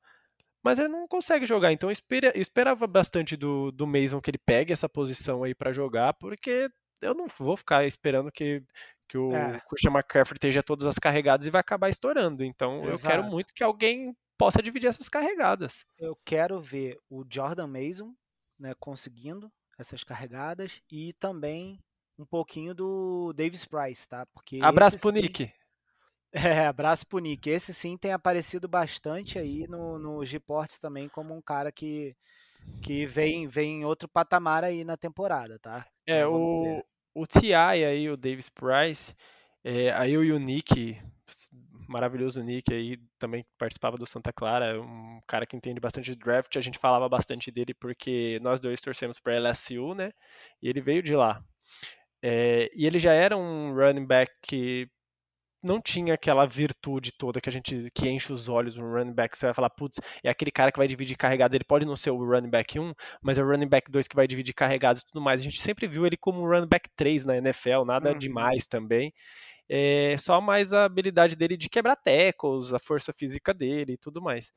Mas ele não consegue jogar, então eu, espera, eu esperava bastante do, do Mason que ele pegue essa posição aí para jogar, porque eu não vou ficar esperando que, que o é. Christian McCaffrey esteja todas as carregadas e vai acabar estourando. Então Exato. eu quero muito que alguém possa dividir essas carregadas. Eu quero ver o Jordan Mason né, conseguindo essas carregadas e também um pouquinho do Davis Price, tá? Porque abraço pro Nick. É, abraço pro Nick. Esse sim tem aparecido bastante aí no, nos reportes também como um cara que, que vem, vem em outro patamar aí na temporada, tá? É, então, o, o T.I. aí, o Davis Price, é, aí o Nick, maravilhoso Nick aí, também participava do Santa Clara, um cara que entende bastante de draft, a gente falava bastante dele porque nós dois torcemos para LSU, né? E ele veio de lá. É, e ele já era um running back que não tinha aquela virtude toda que a gente que enche os olhos no running back. Você vai falar, putz, é aquele cara que vai dividir carregados. Ele pode não ser o running back 1, mas é o running back 2 que vai dividir carregados e tudo mais. A gente sempre viu ele como running back 3 na NFL, nada uhum. demais também. É só mais a habilidade dele de quebrar tecos, a força física dele e tudo mais.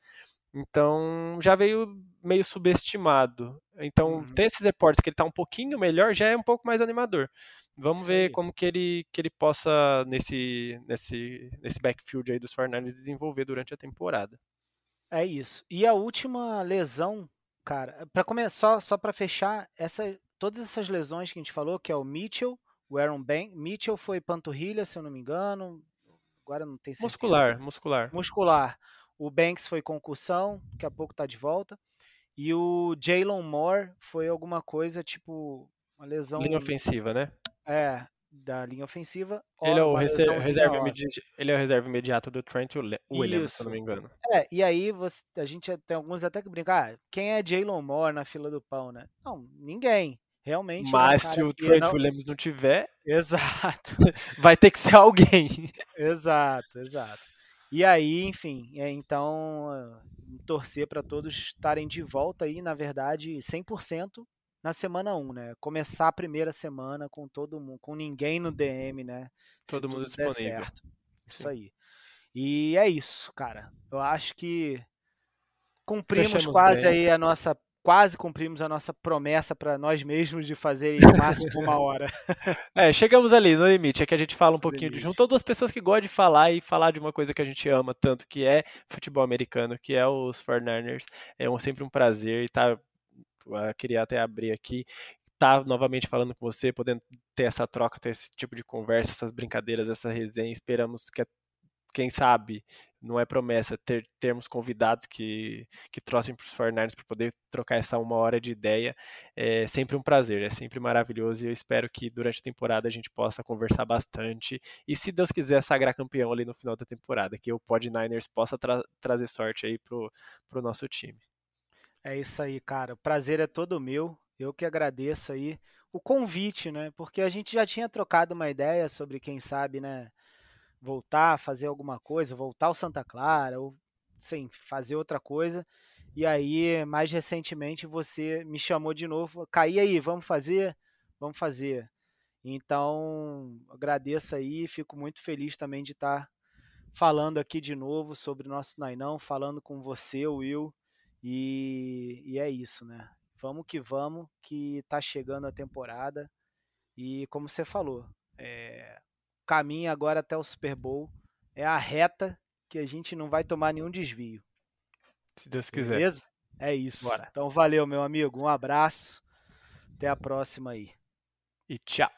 Então já veio meio subestimado. Então, uhum. ter esses reportes que ele está um pouquinho melhor já é um pouco mais animador. Vamos Sim. ver como que ele, que ele possa, nesse, nesse, nesse backfield aí dos 49 desenvolver durante a temporada. É isso. E a última lesão, cara, para começar, só para fechar, essa, todas essas lesões que a gente falou, que é o Mitchell, o Aaron Banks, Mitchell foi panturrilha, se eu não me engano, agora não tem certeza. Muscular, muscular. Muscular. O Banks foi concussão, daqui a pouco tá de volta. E o Jalen Moore foi alguma coisa tipo uma lesão. Linha ofensiva, né? É, da linha ofensiva. Ele é, o reserva imediato, ele é o reserva imediato do Trent Williams, Isso. se não me engano. É, e aí você, a gente tem alguns até que brincam, ah, quem é Jalen Moore na fila do pão, né? Não, ninguém. Realmente. Mas é um se o Trent não... Williams não tiver, exato, vai ter que ser alguém. exato, exato. E aí, enfim, é, então torcer para todos estarem de volta aí, na verdade, 100% na semana 1, né? Começar a primeira semana com todo mundo, com ninguém no DM, né? Todo mundo disponível. Certo. Isso Sim. aí. E é isso, cara. Eu acho que cumprimos Fechamos quase bem. aí a nossa quase cumprimos a nossa promessa para nós mesmos de fazer em máximo uma hora. é, chegamos ali no limite. É que a gente fala um pouquinho de junto. Duas pessoas que gostam de falar e falar de uma coisa que a gente ama tanto, que é futebol americano, que é os 49ers. É um, sempre um prazer e tá queria até abrir aqui, estar tá novamente falando com você, podendo ter essa troca, ter esse tipo de conversa, essas brincadeiras, essa resenha. Esperamos que, quem sabe, não é promessa, ter, termos convidados que, que trouxem para os Fornards para poder trocar essa uma hora de ideia. É sempre um prazer, é sempre maravilhoso e eu espero que durante a temporada a gente possa conversar bastante e, se Deus quiser, sagrar campeão ali no final da temporada, que o Pod Niners possa tra trazer sorte aí para o nosso time. É isso aí, cara. O prazer é todo meu. Eu que agradeço aí o convite, né? Porque a gente já tinha trocado uma ideia sobre quem sabe, né? Voltar, fazer alguma coisa, voltar ao Santa Clara, ou sim, fazer outra coisa. E aí, mais recentemente, você me chamou de novo. Caí aí, vamos fazer? Vamos fazer. Então, agradeço aí, fico muito feliz também de estar falando aqui de novo sobre o nosso Nainão, falando com você, Will. E, e é isso, né? Vamos que vamos, que tá chegando a temporada. E como você falou, é, caminho agora até o Super Bowl é a reta que a gente não vai tomar nenhum desvio. Se Deus quiser. Beleza? É isso. Bora. Então valeu, meu amigo. Um abraço. Até a próxima aí. E tchau.